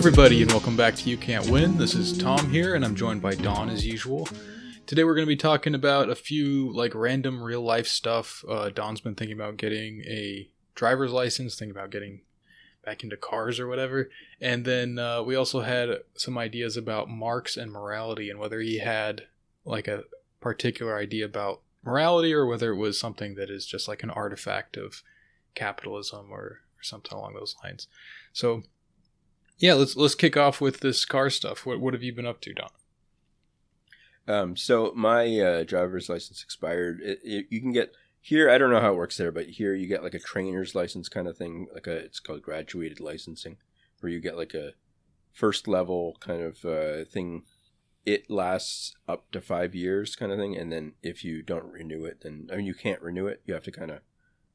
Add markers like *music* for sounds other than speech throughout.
Everybody, and welcome back to You Can't Win. This is Tom here, and I'm joined by Don as usual. Today, we're going to be talking about a few like random real life stuff. Uh, Don's been thinking about getting a driver's license, thinking about getting back into cars or whatever. And then uh, we also had some ideas about Marx and morality and whether he had like a particular idea about morality or whether it was something that is just like an artifact of capitalism or, or something along those lines. So yeah, let's let's kick off with this car stuff. What what have you been up to, Don? Um, so my uh, driver's license expired. It, it, you can get here. I don't know how it works there, but here you get like a trainer's license kind of thing. Like a it's called graduated licensing, where you get like a first level kind of uh, thing. It lasts up to five years, kind of thing. And then if you don't renew it, then I mean you can't renew it. You have to kind of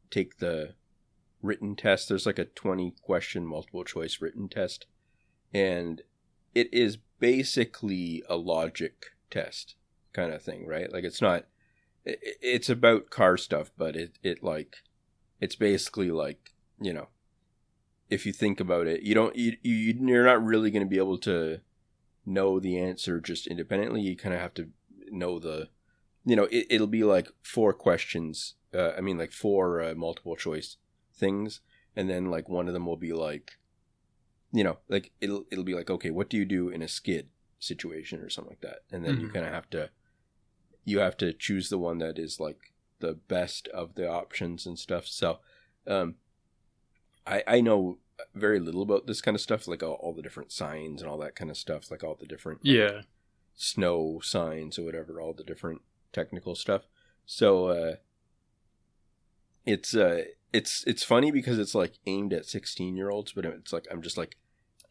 take the written test. There's like a twenty question multiple choice written test and it is basically a logic test kind of thing, right? Like it's not it's about car stuff, but it it like it's basically like, you know, if you think about it, you don't you, you you're not really going to be able to know the answer just independently. You kind of have to know the you know, it, it'll be like four questions, uh, I mean like four uh, multiple choice things and then like one of them will be like you know, like it'll it'll be like, okay, what do you do in a skid situation or something like that, and then mm-hmm. you kind of have to you have to choose the one that is like the best of the options and stuff. So, um, I I know very little about this kind of stuff, like all, all the different signs and all that kind of stuff, like all the different like, yeah snow signs or whatever, all the different technical stuff. So uh, it's uh, it's it's funny because it's like aimed at 16 year olds, but it's like I'm just like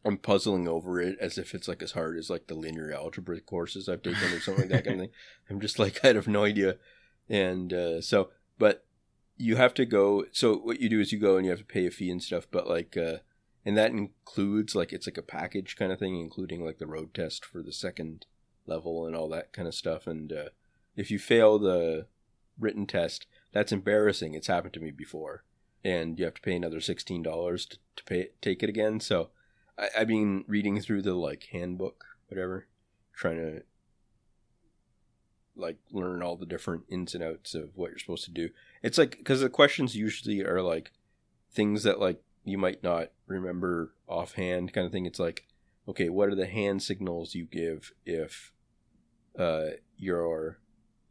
I'm puzzling over it as if it's like as hard as like the linear algebra courses I've taken or something like that kind of thing. *laughs* I'm just like I have no idea, and uh, so but you have to go. So what you do is you go and you have to pay a fee and stuff, but like uh, and that includes like it's like a package kind of thing, including like the road test for the second level and all that kind of stuff. And uh, if you fail the written test, that's embarrassing. It's happened to me before, and you have to pay another sixteen dollars to, to pay take it again. So I, I've been reading through the like handbook, whatever, trying to like learn all the different ins and outs of what you're supposed to do. It's like because the questions usually are like things that like you might not remember offhand, kind of thing. It's like, okay, what are the hand signals you give if uh, your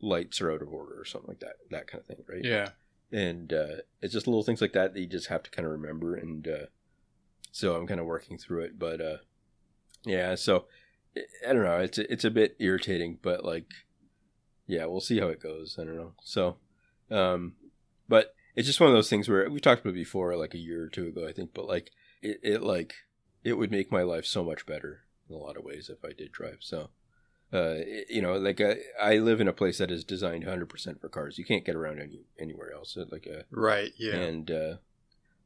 lights are out of order or something like that, that kind of thing, right? Yeah. And uh, it's just little things like that that you just have to kind of remember and uh, so I'm kind of working through it. But uh, yeah, so I don't know. It's it's a bit irritating, but like, yeah, we'll see how it goes. I don't know. So, um, but it's just one of those things where we talked about before, like a year or two ago, I think. But like, it, it like it would make my life so much better in a lot of ways if I did drive. So. Uh, you know, like I, I live in a place that is designed 100% for cars. You can't get around any anywhere else. Like a right, yeah. And uh,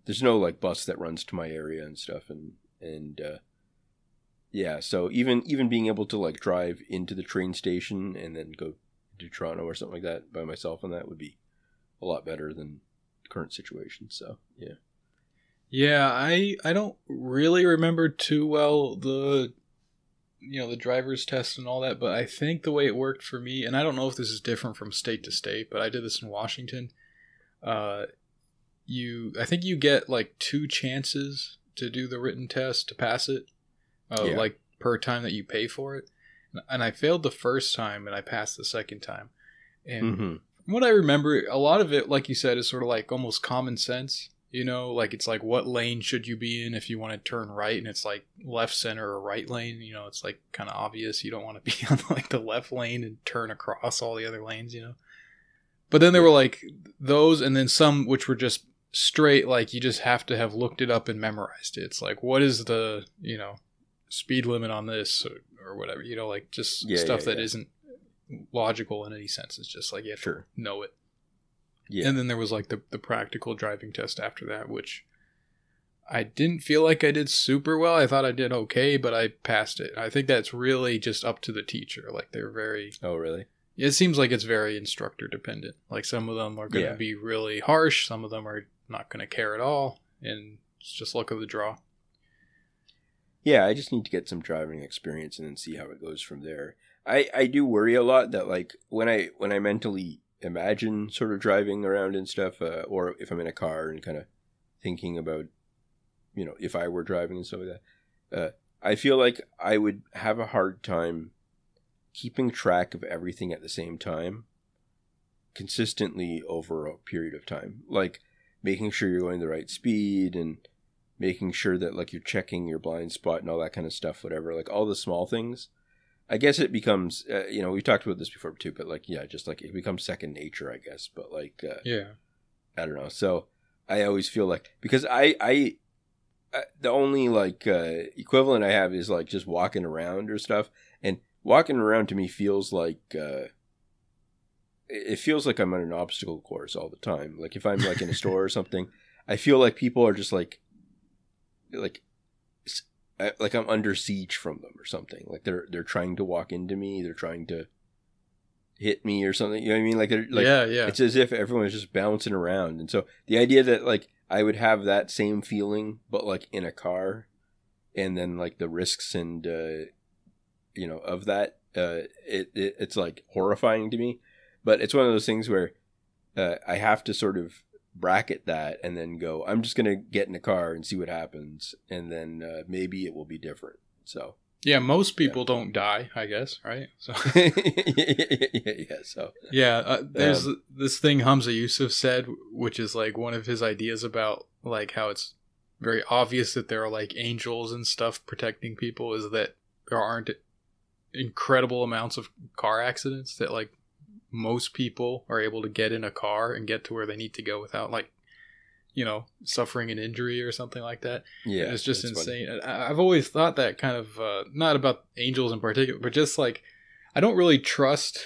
there's no like bus that runs to my area and stuff and and uh, yeah so even even being able to like drive into the train station and then go to toronto or something like that by myself and that would be a lot better than current situation so yeah yeah i i don't really remember too well the you know the driver's test and all that but i think the way it worked for me and i don't know if this is different from state to state but i did this in washington uh you I think you get like two chances to do the written test to pass it, uh, yeah. like per time that you pay for it. And I failed the first time, and I passed the second time. And mm-hmm. from what I remember, a lot of it, like you said, is sort of like almost common sense. You know, like it's like what lane should you be in if you want to turn right, and it's like left, center, or right lane. You know, it's like kind of obvious you don't want to *laughs* be on like the left lane and turn across all the other lanes. You know. But then there were like those, and then some which were just straight like you just have to have looked it up and memorized it. It's like what is the you know speed limit on this or, or whatever you know like just yeah, stuff yeah, that yeah. not logical in any sense. It's just like you have sure. to know it. Yeah. And then there was like the the practical driving test after that, which I didn't feel like I did super well. I thought I did okay, but I passed it. I think that's really just up to the teacher. Like they're very Oh, really? It seems like it's very instructor dependent. Like some of them are going to be really harsh, some of them are not going to care at all, and it's just luck of the draw. yeah, I just need to get some driving experience and then see how it goes from there. I I do worry a lot that like when I when I mentally imagine sort of driving around and stuff, uh, or if I'm in a car and kind of thinking about, you know, if I were driving and stuff like that, uh, I feel like I would have a hard time keeping track of everything at the same time consistently over a period of time. Like making sure you're going the right speed and making sure that like you're checking your blind spot and all that kind of stuff, whatever, like all the small things. I guess it becomes, uh, you know, we talked about this before too, but like, yeah, just like it becomes second nature, I guess. But like, uh, Yeah. I don't know. So I always feel like because I I uh, the only like uh, equivalent I have is like just walking around or stuff, and walking around to me feels like uh, it feels like I'm on an obstacle course all the time. Like if I'm like in a store or *laughs* something, I feel like people are just like like like I'm under siege from them or something. Like they're they're trying to walk into me, they're trying to hit me or something. You know what I mean? Like they're like yeah, yeah. it's as if everyone's just bouncing around. And so the idea that like I would have that same feeling, but like in a car, and then like the risks and uh, you know of that, uh, it, it it's like horrifying to me. But it's one of those things where uh, I have to sort of bracket that and then go. I'm just gonna get in a car and see what happens, and then uh, maybe it will be different. So yeah, most people don't die, I guess, right? So *laughs* yeah, yeah, so Yeah, uh, there's this thing Hamza Yusuf said, which is like one of his ideas about like how it's very obvious that there are like angels and stuff protecting people. Is that there aren't incredible amounts of car accidents that like most people are able to get in a car and get to where they need to go without like you know suffering an injury or something like that. yeah, it's just funny. insane. I- I've always thought that kind of uh, not about angels in particular, but just like I don't really trust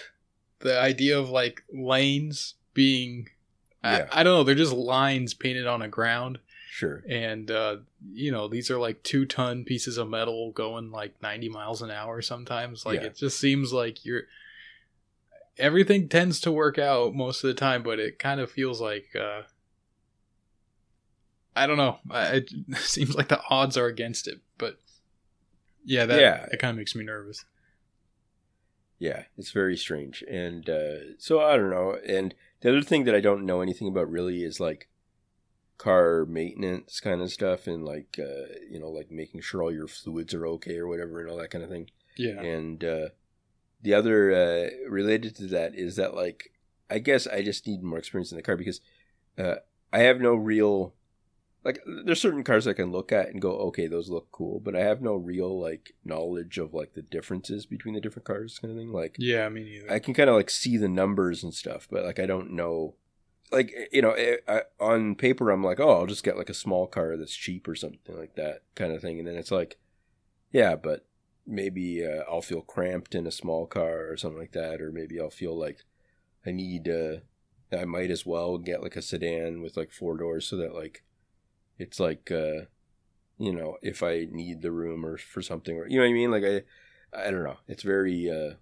the idea of like lanes being. Yeah. I, I don't know. They're just lines painted on a ground, Sure. and uh, you know these are like two ton pieces of metal going like ninety miles an hour. Sometimes, like Yeah. it just seems like you're. Everything tends to work out most of the time, but it kind of feels like uh, I don't know. I- *laughs* It seems like the odds are against it, but yeah, that Yeah. it kind of makes me nervous. Yeah, it's very strange. And uh, so I don't know. And the other thing that I don't know anything about really is like car maintenance kind of stuff and like, uh, you know, like making sure all your fluids are okay or whatever and all that kind of thing. Yeah, And uh, the other uh, related to that is that like, I guess I just need more experience in the car because uh, I have no real. Like there's certain cars I can look at and go, okay, those look cool, but I have no real like knowledge of like the differences between the different cars, kind of thing. Like, yeah, me neither. I can kind of like see the numbers and stuff, but like I don't know. Like you know, eh, I, on paper, I'm like, oh, I'll just get like a small car that's cheap or something like that kind of thing, and then it's like, yeah, but maybe uh, I'll feel cramped in a small car or something like that, or maybe I'll feel like I need. Uh, I might as well get like a sedan with like four doors, so that like it's like, uh, you know, if I need the room or for something, or you know what I mean, like I. I don't know. It's very uh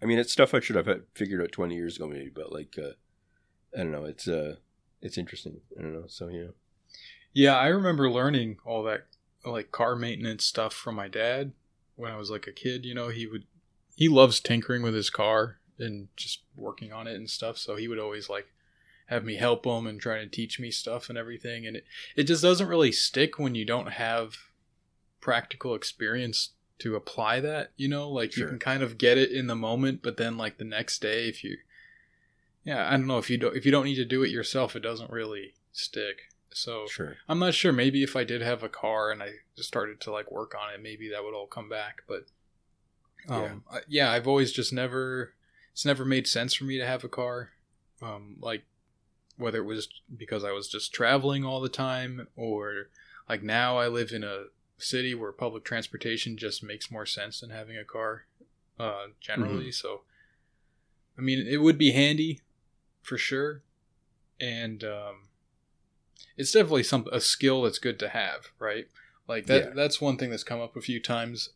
I mean, it's stuff I should have figured out 20 years ago, maybe, but like, uh, I don't know. It's, uh, it's interesting. I don't know. So, yeah. Yeah, I remember learning all that like car maintenance stuff from my dad when I was like a kid. You know, he would he loves tinkering with his car and just working on it and stuff. So he would always like have me help him and try to teach me stuff and everything. And it it just doesn't really stick when you don't have practical experience to apply that. You know, like you can kind of get it in the moment, but then like the next day, if you yeah, I don't know if you don't if you don't need to do it yourself, it doesn't really stick. So Sure. I'm not sure. Maybe if I did have a car and I just started to like work on it, maybe that would all come back. But um, yeah, yeah I've always just never. It's never made sense for me to have a car. Um, like whether it was because I was just traveling all the time, or like now I live in a city where public transportation just makes more sense than having a car. Uh, generally, so I mean, it would be handy for sure, and um, it's definitely some a skill that's good to have, right? Like that. Yeah. That's one thing that's come up a few times.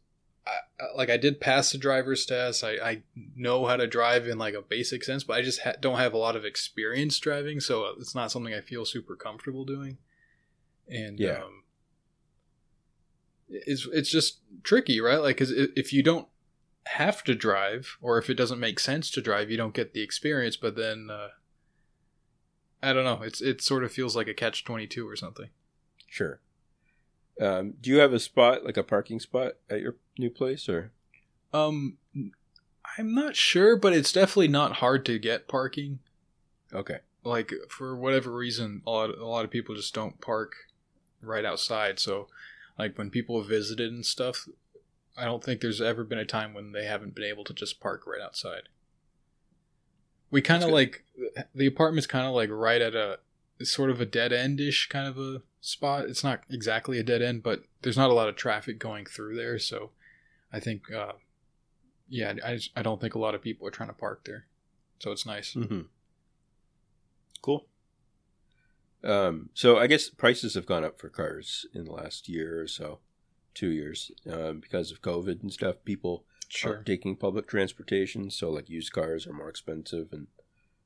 I, like I did pass the driver's test. I, I know how to drive in like a basic sense, but I just ha- don't have a lot of experience driving, so it's not something I feel super comfortable doing. And Yeah. um, it's it's just tricky, right? Like, cause if you don't have to drive, or if it doesn't make sense to drive, you don't get the experience. But then, uh, I don't know. It's it sort of feels like a catch twenty two or something. Sure. Um, do you have a spot like a parking spot at your new place, or? Um, I'm not sure, but it's definitely not hard to get parking. Okay. Like for whatever reason, a lot a lot of people just don't park right outside. So, like when people have visited and stuff, I don't think there's ever been a time when they haven't been able to just park right outside. We kind of like the apartment's kind of like right at a sort of a dead endish kind of a spot. It's not exactly a dead end, but there's not a lot of traffic going through there, so I think uh, yeah, I, I don't think a lot of people are trying to park there, so it's nice. Mm-hmm. Cool. Um, so I guess prices have gone up for cars in the last year or so, two years, um, because of COVID and stuff. People Sure. are taking public transportation, so like used cars are more expensive, and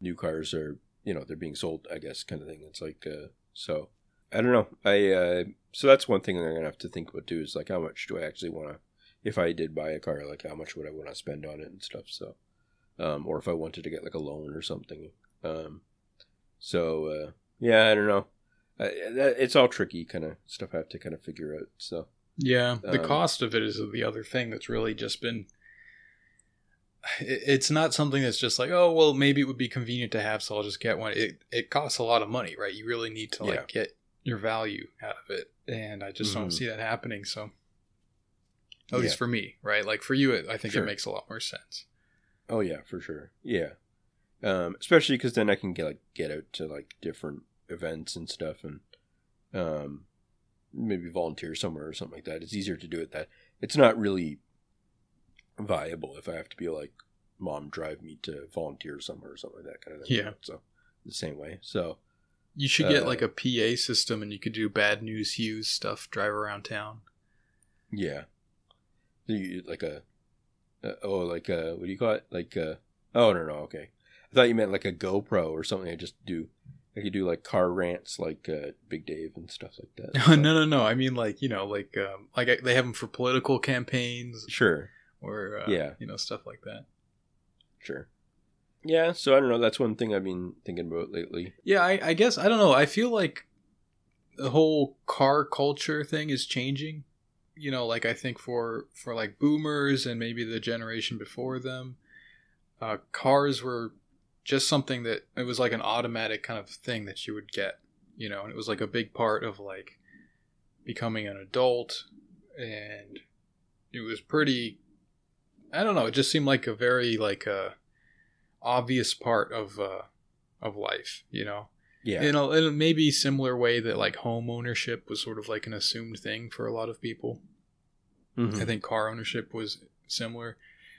new cars are you know they're being sold. I guess kind of thing. It's like uh, so. I don't know. I uh, so that's one thing I'm gonna have to think about too. Is like how much do I actually want to if I did buy a car, like how much would I want to spend on it and stuff. So, um, or if I wanted to get like a loan or something. Um, so uh, yeah, I don't know. Uh, it's all tricky kind of stuff. I have to kind of figure out. So Yeah, the Um, cost of it is the other thing that's really just been. It- It's not something that's just like, oh well, maybe it would be convenient to have, so I'll just get one. It it costs a lot of money, right? You really need to like Yeah. get your value out of it, and I just don't Mhm. see that happening. So, at least for me, right? Like for you, it, I think Sure. it makes a lot more sense. oh yeah, for sure. Yeah, um, especially because then I can get like get out to like different events and stuff, and um, maybe volunteer somewhere or something like that. It's easier to do it that. It's not really viable if I have to be like, mom, drive me to volunteer somewhere or something like that kind of thing. Yeah. So the same way. So You should get Uh, like a PA system, and you could do bad news Hughes stuff, drive around town. yeah, you, like a uh, oh like a what do you call it like a oh no no okay. I thought you meant like a GoPro or something. I just do. I could do like car rants like uh, Big Dave and stuff like that. *laughs* no, no, no. I mean, like you know, like um, like I- they have them for political campaigns Sure, or uh, Yeah. you know, stuff like that. sure. Yeah, so I don't know. That's one thing I've been thinking about lately. Yeah, I, I guess I don't know. I feel like the whole car culture thing is changing. You know, like I think for for like boomers and maybe the generation before them, uh, cars were just something that it was like an automatic kind of thing that you would get. You know, and it was like a big part of like becoming an adult, and it was pretty. I don't know. It just seemed like a very like a obvious part of uh, of life. You know Yeah, in a, in a maybe similar way that like home ownership was sort of like an assumed thing for a lot of people. Mhm. I think car ownership was similar,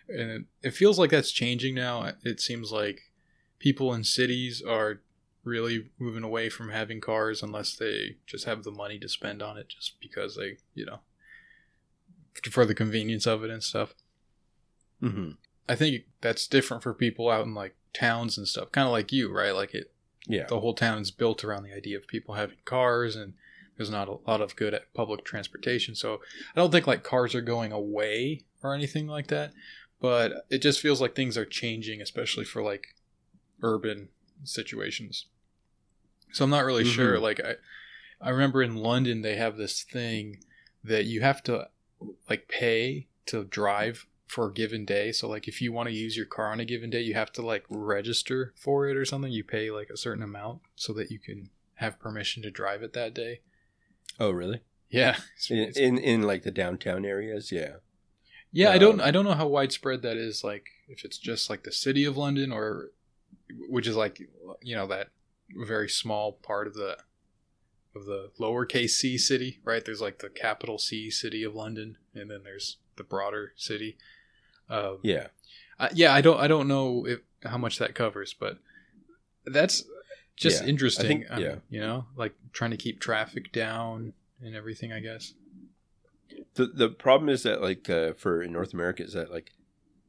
and it, it feels like that's changing now. It seems like people in cities are really moving away from having cars unless they just have the money to spend on it, just because they, you know, for the convenience of it and stuff. Mhm. I think that's different for people out in like towns and stuff, kind of like you, right? Like it yeah, the whole town is built around the idea of people having cars and there's not a lot of good at public transportation so i don't think like cars are going away or anything like that but it just feels like things are changing especially for like urban situations so i'm not really Mhm. sure like i i remember in london they have this thing that you have to like pay to drive for a given day. So like if you want to use your car on a given day, you have to like register for it or something. You pay like a certain amount so that you can have permission to drive it that day. Oh, really? Yeah. *laughs* In, in in like the downtown areas, yeah. yeah, I don't um, I don't know how widespread that is like if it's just like the city of London or which is like you know that very small part of the of the lowercase c city, right? There's like the capital C city of London and then there's the broader city. Um, Yeah. Uh, yeah, I don't I don't know if, how much that covers, but that's just Yeah, interesting. I think- um, yeah. you know, like trying to keep traffic down and everything. I guess. The the problem is that like uh, for in North America is that like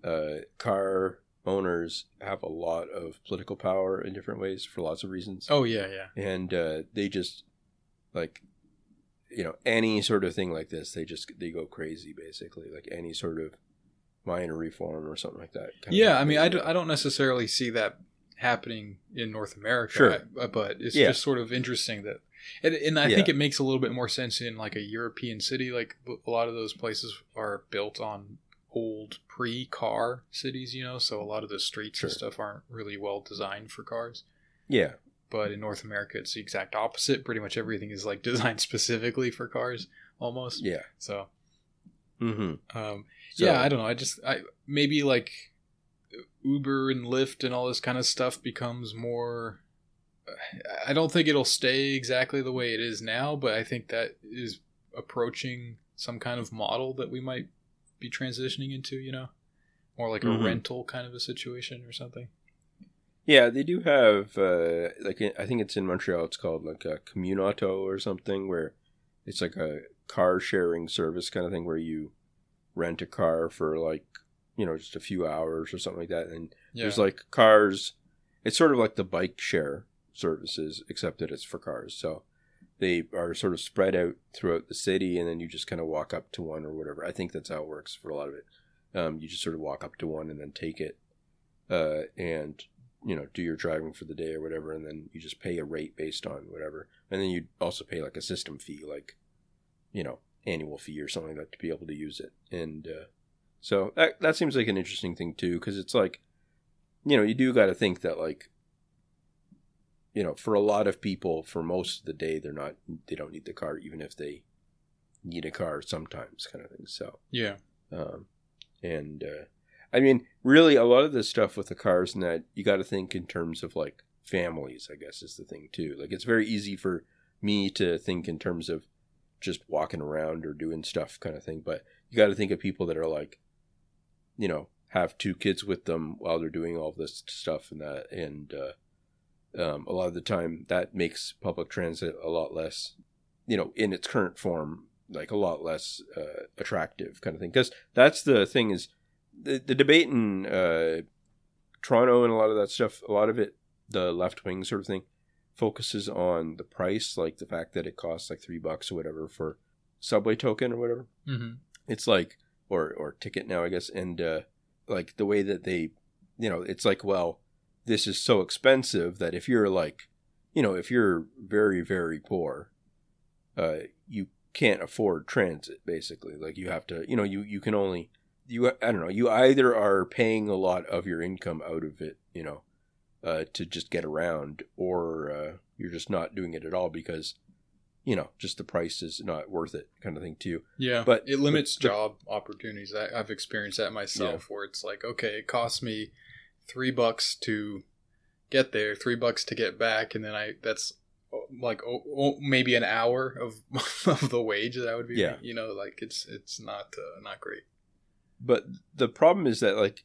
uh, car owners have a lot of political power in different ways for lots of reasons, Oh yeah, yeah, and uh, they just like you know any sort of thing like this they just they go crazy basically like any sort of minor reform or something like that kind Yeah. I mean, I, do, I don't necessarily see that happening in North America. Sure. Uh, but it's Yeah. just sort of interesting that, and, and I Yeah. think it makes a little bit more sense in like a European city. Like a lot of those places are built on old pre-car cities, you know, so a lot of the streets and stuff aren't really well designed for cars. yeah But in North America, it's the exact opposite. Pretty much everything is like *laughs* designed specifically for cars, almost. yeah So, mm-hmm. um, so, yeah, I don't know. I just I maybe like Uber and Lyft and all this kind of stuff becomes more. I don't think it'll stay exactly the way it is now, but I think that is approaching some kind of model that we might be transitioning into. You know, more like a Mhm. rental kind of a situation or something. yeah they do have uh like i think it's in montreal it's called like a communauto or something where it's like a car sharing service kind of thing where you rent a car for like you know just a few hours or something like that and Yeah, There's like cars. It's sort of like the bike share services, except that it's for cars. So they are sort of spread out throughout the city, and then you just kind of walk up to one or whatever. I think that's how it works for a lot of it. Um, you just sort of walk up to one and then take it, uh, and you know do your driving for the day or whatever, and then you just pay a rate based on whatever, and then you also pay like a system fee, like you know annual fee or something like that to be able to use it, and uh, so that that seems like an interesting thing too, because it's like you know, you do got to think that like, you know, for a lot of people, for most of the day, they're not, they don't need the car, even if they need a car sometimes, kind of thing. So, yeah, um, and uh, I mean, really, a lot of this stuff with the cars and that you got to think in terms of like families. I guess is the thing too. Like, it's very easy for me to think in terms of just walking around or doing stuff, kind of thing. But you got to think of people that are like, you know, have two kids with them while they're doing all this stuff and that, and uh, um, a lot of the time that makes public transit a lot less, you know, in its current form, like a lot less uh, attractive kind of thing. Because that's the thing is the the debate in uh, Toronto and a lot of that stuff. A lot of it, the left wing sort of thing, focuses on the price, like the fact that it costs like three bucks or whatever for subway token or whatever. Hmm it's like or or ticket now i guess and uh like the way that they you know it's like well this is so expensive that if you're like you know if you're very very poor uh you can't afford transit basically. Like you have to you know you you can only you i don't know you either are paying a lot of your income out of it you know uh to just get around or uh you're just not doing it at all because you know just the price is not worth it kind of thing to you Yeah, But- it limits but- job opportunities. I, I've experienced that myself, where it's like, okay, it costs me three bucks to get there, three bucks to get back, and then I that's oh, like oh, oh, maybe an hour of *laughs* of the wage that I would be. Yeah. you know, like it's it's not uh, not great. but the problem is that like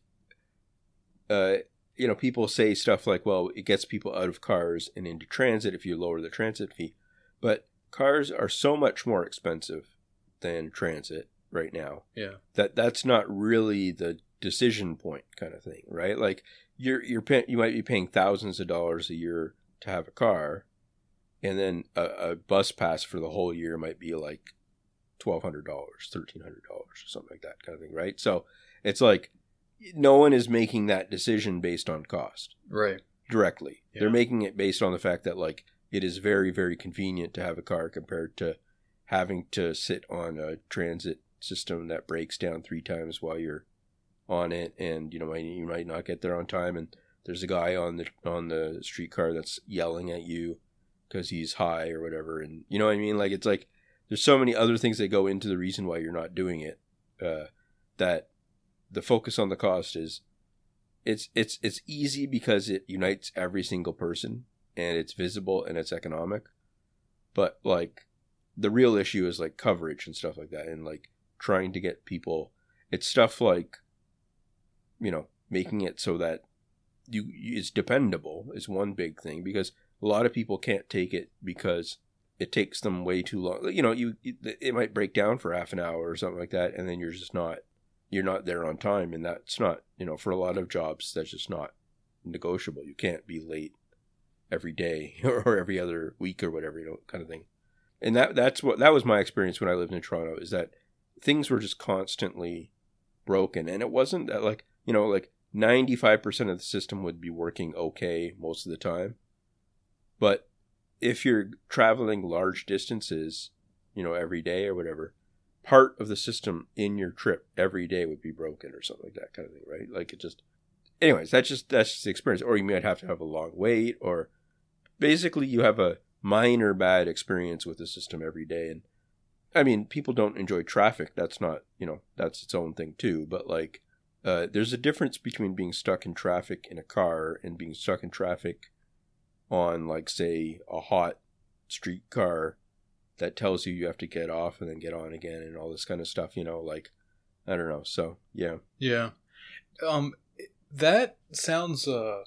uh you know people say stuff like well it gets people out of cars and into transit if you lower the transit fee. But cars are so much more expensive than transit right now Yeah, that that's not really the decision point kind of thing right? Like you're you're pay- you might be paying thousands of dollars a year to have a car and then a, a bus pass for the whole year might be like twelve hundred dollars, thirteen hundred dollars, or something like that kind of thing, right? So it's like no one is making that decision based on cost right. directly. Yeah. They're making it based on the fact that like it is very very convenient to have a car compared to having to sit on a transit system that breaks down three times while you're on it, and you know you might not get there on time, and there's a guy on the on the streetcar that's yelling at you because he's high or whatever, and you know what I mean. Like it's like there's so many other things that go into the reason why you're not doing it. Uh, that the focus on the cost is it's it's it's easy because it unites every single person and it's visible and it's economic. But like the real issue is like coverage and stuff like that and like trying to get people it's stuff like you know making it so that you it's dependable is one big thing because a lot of people can't take it because it takes them way too long. You know you it might break down for half an hour or something like that and then you're just not you're not there on time and that's not you know for a lot of jobs that's just not negotiable. You can't be late every day *laughs* or every other week or whatever you know kind of thing. And that that's what that was my experience when I lived in Toronto is that things were just constantly broken, and it wasn't that like you know like ninety five percent of the system would be working okay most of the time, but if you're traveling large distances, you know every day or whatever, part of the system in your trip every day would be broken or something like that kind of thing, right? Like it just anyways, that's just that's just the experience. Or you might have to have a long wait, or basically you have a minor bad experience with the system every day. And I mean, people don't enjoy traffic. That's not you know that's its own thing too. But like, uh, there's a difference between being stuck in traffic in a car and being stuck in traffic on like say a hot street car that tells you you have to get off and then get on again and all this kind of stuff. You know, like I don't know. So yeah, yeah. Um, that sounds uh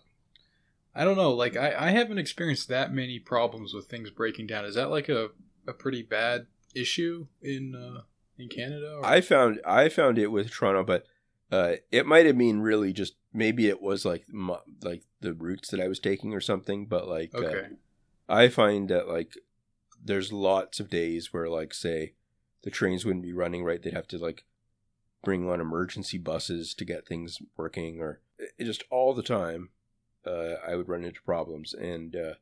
I don't know, like I, I haven't experienced that many problems with things breaking down. Is that like a, a pretty bad issue in uh in Canada? Or? I found I found it with Toronto, but uh it might have been really just maybe it was like like the routes that I was taking or something, but like uh, okay. Uh, I find that like there's lots of days where like say the trains wouldn't be running right, they'd have to like bring on emergency buses to get things working or it, just all the time uh, I would run into problems. And uh,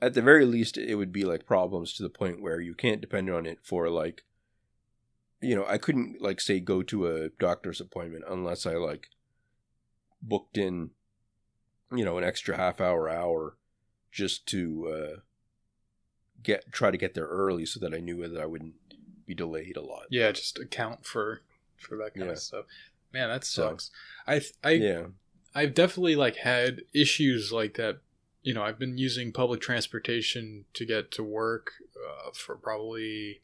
at the very least it would be like problems to the point where you can't depend on it for like you know I couldn't like say go to a doctor's appointment unless I like booked in you know an extra half hour hour just to uh, get try to get there early so that I knew that I wouldn't be delayed a lot. Yeah, just account for for that kind yeah. of stuff. Man, that sucks. So, I I yeah. I've definitely like had issues like that. You know, I've been using public transportation to get to work uh, for probably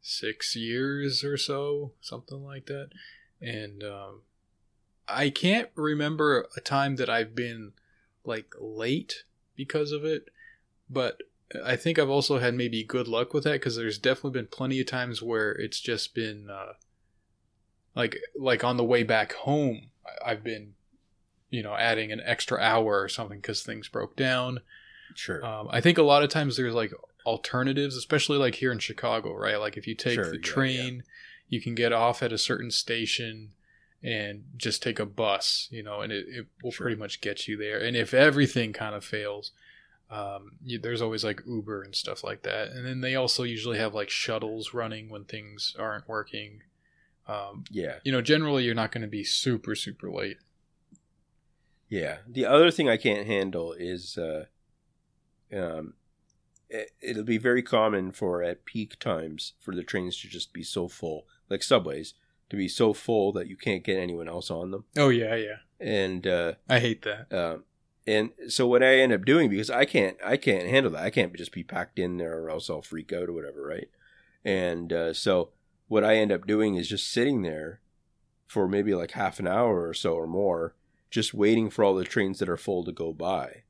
six years or so, something like that. And um, I can't remember a time that I've been like late because of it, but I think I've also had maybe good luck with that because there's definitely been plenty of times where it's just been uh, like like on the way back home i've been you know adding an extra hour or something because things broke down sure um, i think a lot of times there's like alternatives especially like here in chicago right like if you take sure, the train yeah. you can get off at a certain station and just take a bus you know and it, it will sure. pretty much get you there and if everything kind of fails um, you, there's always like uber and stuff like that and then they also usually have like shuttles running when things aren't working um, yeah. You know, generally you're not going to be super, super late. Yeah. The other thing I can't handle is uh, um, it, it'll be very common for at peak times for the trains to just be so full, like subways, to be so full that you can't get anyone else on them. Oh, yeah, yeah. And uh, I hate that. Um, and so what I end up doing because I can't I can't handle that I can't just be packed in there or else I'll freak out or whatever right and uh, so what I end up doing is just sitting there for maybe like half an hour or so or more, just waiting for all the trains that are full to go by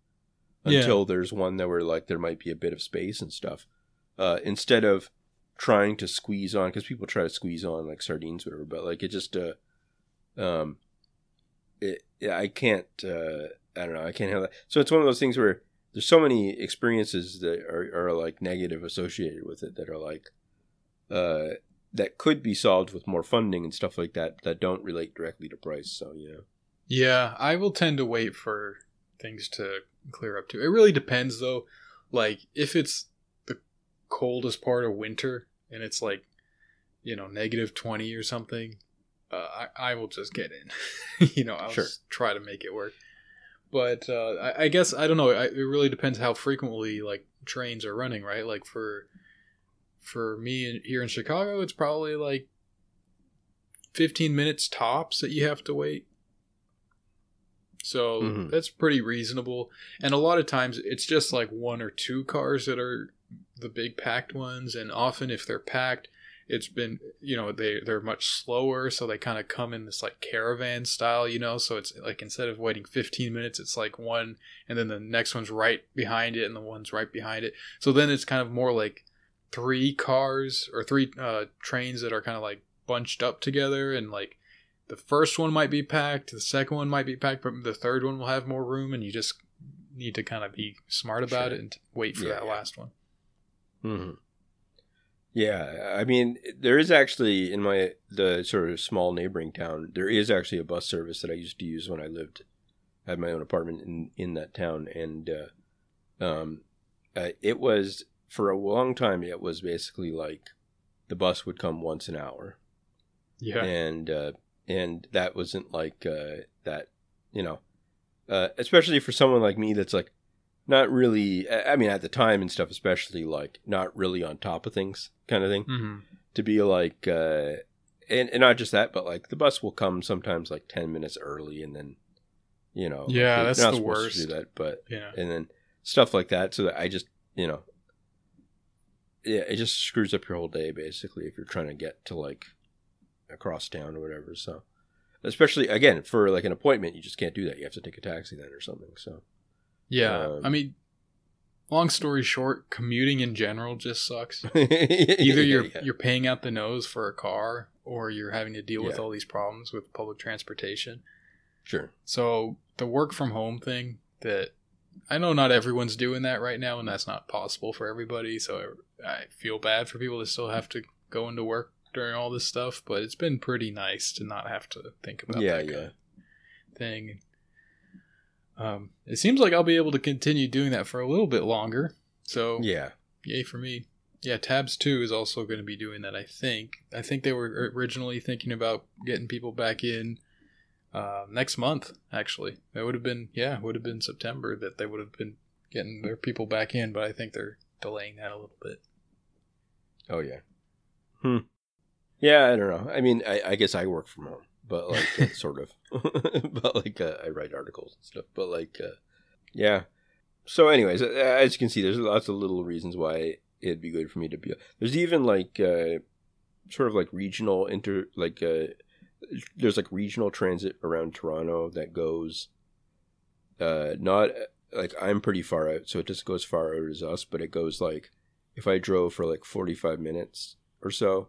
until yeah. there's one that where like there might be a bit of space and stuff. Uh, instead of trying to squeeze on, because people try to squeeze on like sardines, whatever, but like it just, uh, um, it, I can't, uh, I don't know, I can't have that. So it's one of those things where there's so many experiences that are, are like negative associated with it that are like, uh, that could be solved with more funding and stuff like that that don't relate directly to price. So yeah. Yeah, I will tend to wait for things to clear up too. It really depends though. Like if it's the coldest part of winter and it's like, you know, negative twenty or something, uh, I I will just get in. *laughs* you know, I'll sure. just try to make it work. But uh, I, I, guess I don't know. I, it really depends how frequently like trains are running, right? Like for for me here in Chicago, it's probably like 15 minutes tops that you have to wait. So mm-hmm. that's pretty reasonable. And a lot of times it's just like one or two cars that are the big packed ones. And often if they're packed, it's been, you know, they, they're much slower. So they kind of come in this like caravan style, you know. So it's like instead of waiting 15 minutes, it's like one and then the next one's right behind it and the one's right behind it. So then it's kind of more like three cars or three uh, trains that are kind of like bunched up together and like the first one might be packed the second one might be packed but the third one will have more room and you just need to kind of be smart about sure. it and wait for yeah, that yeah. last one mm-hmm. Yeah, I mean, there is actually in my the sort of small neighboring town, there is actually a bus service that I used to use when I lived had my own apartment in in that town, and uh, um, uh, it was for a long time. It was basically like the bus would come once an hour, Yeah. and uh, and that wasn't like uh, that, you know, uh, especially for someone like me that's like not really. I mean, at the time and stuff, especially like not really on top of things, kind of thing hmm to be like uh and, and not just that but like the bus will come sometimes like 10 minutes early and then you know Yeah, that's not the worst. to do that but Yeah. and then stuff like that so that i just you know yeah it just screws up your whole day basically if you're trying to get to like across town or whatever so especially again for like an appointment you just can't do that you have to take a taxi then or something so Yeah. Um, I mean, long story short, commuting in general just sucks. *laughs* either you're you're paying out the nose for a car, or you're having to deal with all these problems with public transportation. sure So the work from home thing that I know not everyone's doing that right now, and that's not possible for everybody. So I, I feel bad for people that still have to go into work during all this stuff. But it's been pretty nice to not have to think about Yeah, that yeah. kind of thing. Um, it seems like I'll be able to continue doing that for a little bit longer. So yeah yay for me. Yeah, Tabs 2 is also going to be doing that, I think. I think they were originally thinking about getting people back in uh, next month, actually. That would have been, yeah, would have been September that they would have been getting their people back in, but I think they're delaying that a little bit. Oh yeah. Hmm. Yeah, I don't know. I mean, I, I guess I work from home, but like *laughs* sort of. *laughs* but like uh, I write articles and stuff. But like, uh, yeah. So, anyways, as you can see, there's lots of little reasons why it'd be good for me to be. There's even like uh, sort of like regional inter like uh, there's like regional transit around Toronto that goes. Uh, not like I'm pretty far out, so it just goes far out as us, but it goes like if I drove for like 45 minutes or so,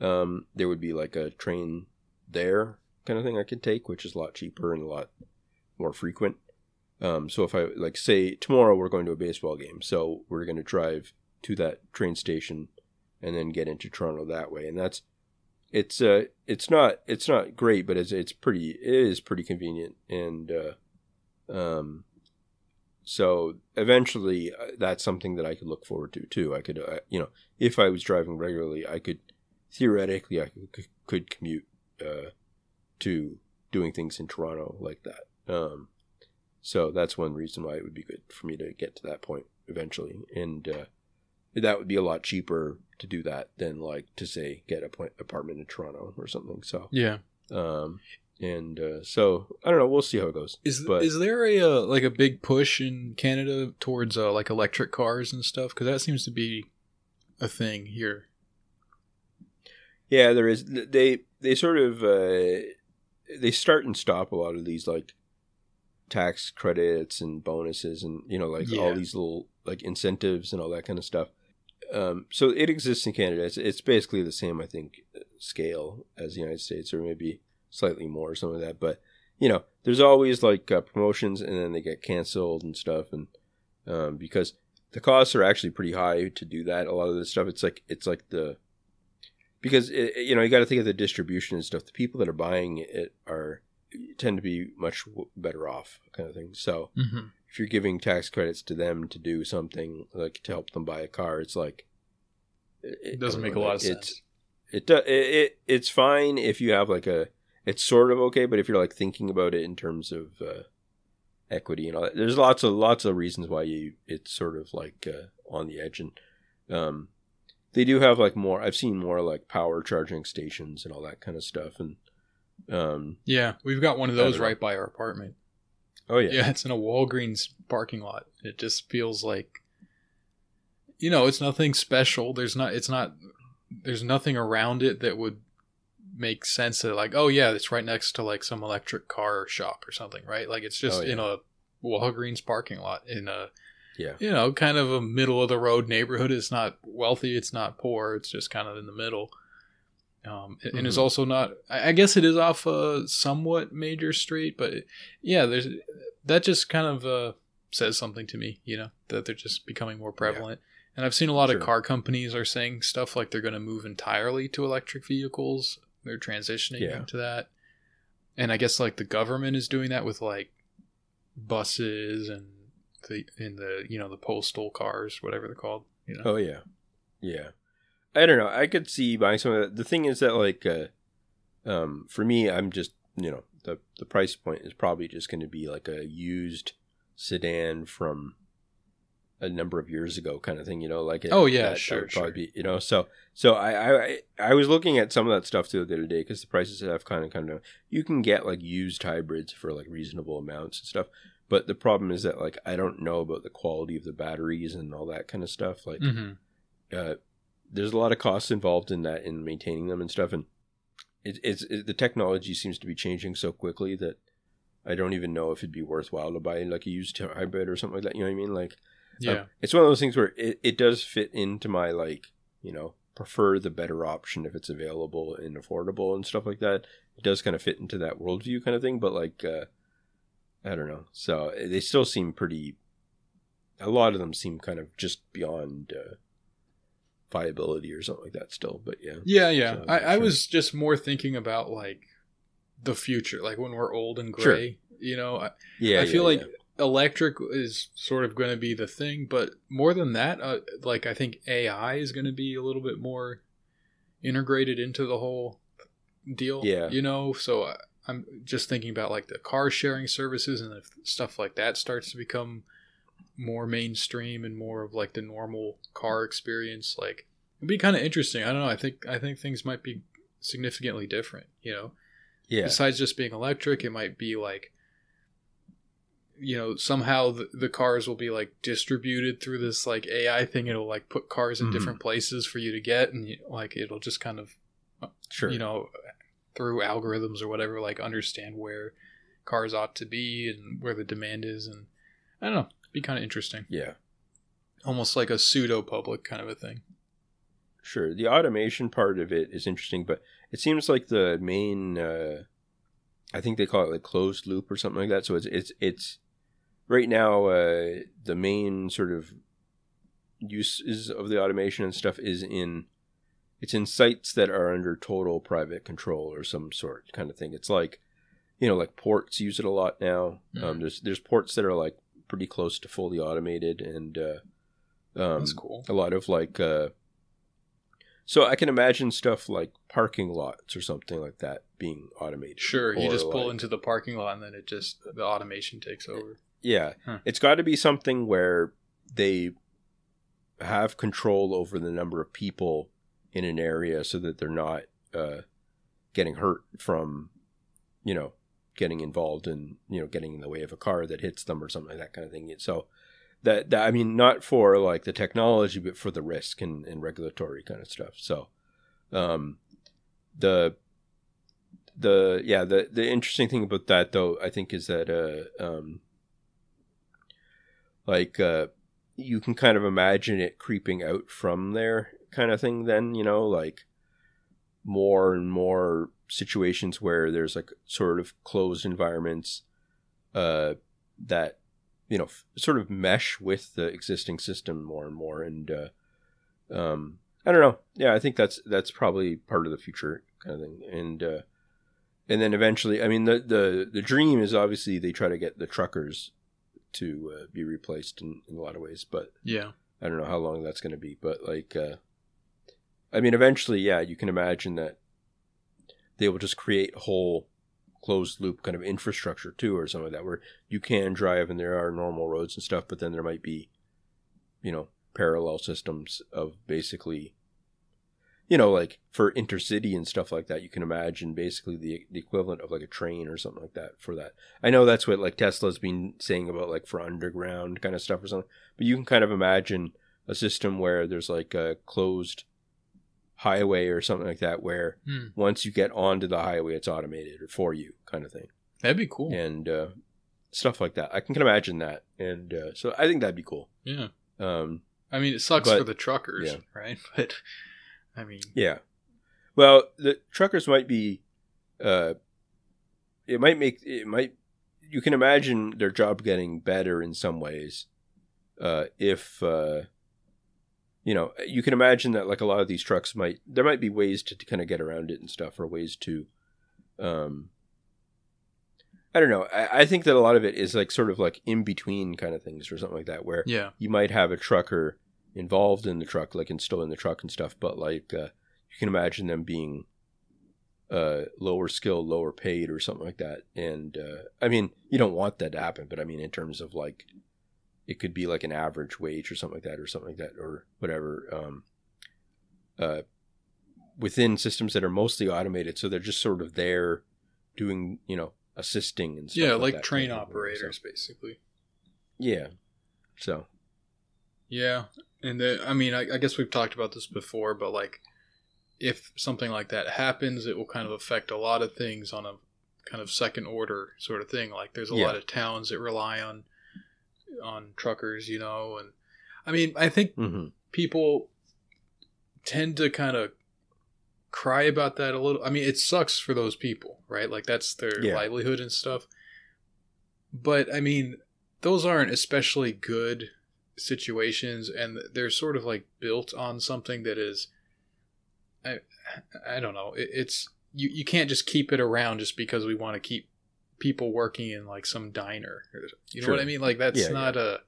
um, there would be like a train there kind of thing I could take, which is a lot cheaper and a lot more frequent. Um, so if I like say tomorrow we're going to a baseball game, so we're going to drive to that train station and then get into Toronto that way, and that's it's uh it's not it's not great, but it's it's pretty it is pretty convenient and uh, um so eventually uh, that's something that I could look forward to too. I could uh, you know if I was driving regularly, I could theoretically I could, could commute uh, to doing things in Toronto like that. Um, so that's one reason why it would be good for me to get to that point eventually, and uh, that would be a lot cheaper to do that than like to say get a point apartment in Toronto or something. So Yeah. um, and uh, so I don't know. We'll see how it goes. Is But- is there a uh, like a big push in Canada towards uh, like electric cars and stuff? Because that seems to be a thing here. Yeah, there is. They they sort of uh, they start and stop a lot of these like tax credits and bonuses and you know like all these little like incentives and all that kind of stuff. Um, so it exists in Canada. It's, it's basically the same, I think, scale as the United States, or maybe slightly more or something like that. But you know, there's always like uh, promotions, and then they get canceled and stuff, and um, because the costs are actually pretty high to do that. A lot of this stuff, it's like it's like the because it, you know you got to think of the distribution and stuff. The people that are buying it are tend to be much better off, kind of thing. So Mm-hmm. if you're giving tax credits to them to do something like to help them buy a car, it's like It doesn't I make a lot of it's, sense. It, do, it it it's fine if you have like a it's sort of okay, but if you're like thinking about it in terms of uh, equity and all that, there's lots of lots of reasons why you it's sort of like uh, on the edge and um they do have like more I've seen more like power charging stations and all that kind of stuff and um Yeah, we've got one of those know. right by our apartment. oh yeah Yeah, it's in a Walgreens parking lot. It just feels like you know, it's nothing special. There's not it's not there's nothing around it that would make sense that like, oh yeah, it's right next to like some electric car shop or something, right? Like it's just Oh, yeah. in a Walgreens parking lot in a yeah you know, kind of a middle of the road neighborhood. It's not wealthy, it's not poor, it's just kind of in the middle. Um, and it's Mhm. also not. I guess it is off a somewhat major street, but yeah, there's that just kind of uh, says something to me. You know that they're just becoming more prevalent. And I've seen a lot Sure. of car companies are saying stuff like they're going to move entirely to electric vehicles. They're transitioning Yeah. into that. And I guess like the government is doing that with like buses and the in the you know the postal cars, whatever they're called. You know. Oh yeah, yeah. I don't know. I could see buying some of that. The thing is that like, uh, um, for me, I'm just you know the the price point is probably just going to be like a used sedan from a number of years ago, kind of thing. You know, like it, Oh, yeah, that- that sure, probably sure. be you know. So so I I I was looking at some of that stuff too the other day because the prices have kind of come down. You can get like used hybrids for like reasonable amounts and stuff. But the problem is that like I don't know about the quality of the batteries and all that kind of stuff. Like hmm uh, there's a lot of costs involved in that in maintaining them and stuff and it, it's it, the technology seems to be changing so quickly that i don't even know if it'd be worthwhile to buy like a used hybrid or something like that you know what i mean like um, Yeah. it's one of those things where it, it does fit into my like you know prefer the better option if it's available and affordable and stuff like that it does kind of fit into that worldview kind of thing but like uh i don't know so they still seem pretty a lot of them seem kind of just beyond uh viability or something like that still but yeah Yeah, yeah. So, I, I was just more thinking about like the future, like when we're old and Sure. gray. You know, I, yeah I feel yeah, like electric is sort of going to be the thing, but more than that, uh, like I think AI is going to be a little bit more integrated into the whole deal. Yeah. you know. So I, I'm just thinking about like the car sharing services and if stuff like that starts to become more mainstream and more of like the normal car experience. Like it'd be kind of interesting. I don't know. I think I think things might be significantly different. You know yeah besides just being electric it might be like you know somehow the, the cars will be like distributed through this like ai thing it'll like put cars in Mhm. different places for you to get and you, like it'll just kind of sure you know through algorithms or whatever like understand where cars ought to be and where the demand is and i don't know it'd be kind of interesting yeah almost like a pseudo public kind of a thing Sure. The automation part of it is interesting, but it seems like the main uh I think they call it like closed loop or something like that. So it's it's it's right now uh the main sort of uses of the automation and stuff is in it's in sites that are under total private control or some sort kind of thing. It's like you know, like ports use it a lot now. Um Mhm. there's there's ports that are like pretty close to fully automated and uh um that's cool a lot of like uh so i can imagine stuff like parking lots or something like that being automated sure you just pull like- into the parking lot and then it just the automation takes over yeah Huh. it's got to be something where they have control over the number of people in an area so that they're not uh getting hurt from you know getting involved in you know getting in the way of a car that hits them or something like that kind of thing. So that, that i mean not for like the technology but for the risk and, and regulatory kind of stuff. So um the the yeah the the interesting thing about that though i think is that uh um like uh you can kind of imagine it creeping out from there kind of thing then you know like more and more situations where there's like sort of closed environments uh that you know f- sort of mesh with the existing system more and more and uh um i don't know. Yeah i think that's that's probably part of the future kind of thing. And uh and then eventually i mean the the the dream is obviously they try to get the truckers to uh, be replaced in, in a lot of ways but yeah. I don't know how long that's going to be, but like, uh, I mean, eventually, yeah, you can imagine that they will just create whole closed loop kind of infrastructure too, or something like that, where you can drive and there are normal roads and stuff, but then there might be, you know, parallel systems of basically, you know, like for intercity and stuff like that. You can imagine basically the the equivalent of like a train or something like that for that. I know that's what like Tesla's been saying about like for underground kind of stuff or something but you can kind of imagine a system where there's like a closed highway or something like that where Hmm. once you get onto the highway it's automated or for you kind of thing. That'd be cool. And uh, stuff like that. I can imagine that. And uh, so i think that'd be cool. Yeah. Um, I mean, it sucks But- for the truckers, yeah. right? *laughs* But I mean, yeah. Well the truckers might be uh, it might make it might you can imagine their job getting better in some ways uh, if uh, you know you can imagine that like a lot of these trucks might there might be ways to, to kind of get around it and stuff or ways to um I don't know. I, I think that a lot of it is like sort of like in between kind of things or something like that, where Yeah. you might have a trucker involved in the truck, like and still in the truck and stuff, but like uh, you can imagine them being uh, lower skill, lower paid, or something like that. And uh, I mean, you don't want that to happen, but I mean, in terms of like, it could be like an average wage or something like that, or something like that, or whatever. Um, uh, within systems that are mostly automated, so they're just sort of there, doing you know, assisting and stuff Yeah, like, like that train kind of thing. So, operators, basically. yeah. So Yeah, and the, I mean, I, I guess we've talked about this before, but like, if something like that happens, it will kind of affect a lot of things on a kind of second order sort of thing. Like, there's a Yeah. lot of towns that rely on on truckers, you know, and I mean, I think hmm people tend to kind of cry about that a little. I mean, it sucks for those people, right? Like that's their Yeah. livelihood and stuff. But I mean, those aren't especially good situations and they're sort of like built on something that is I I don't know. It, it's you you can't just keep it around just because we want to keep people working in like some diner. You know Sure. what I mean? Like that's Yeah, not a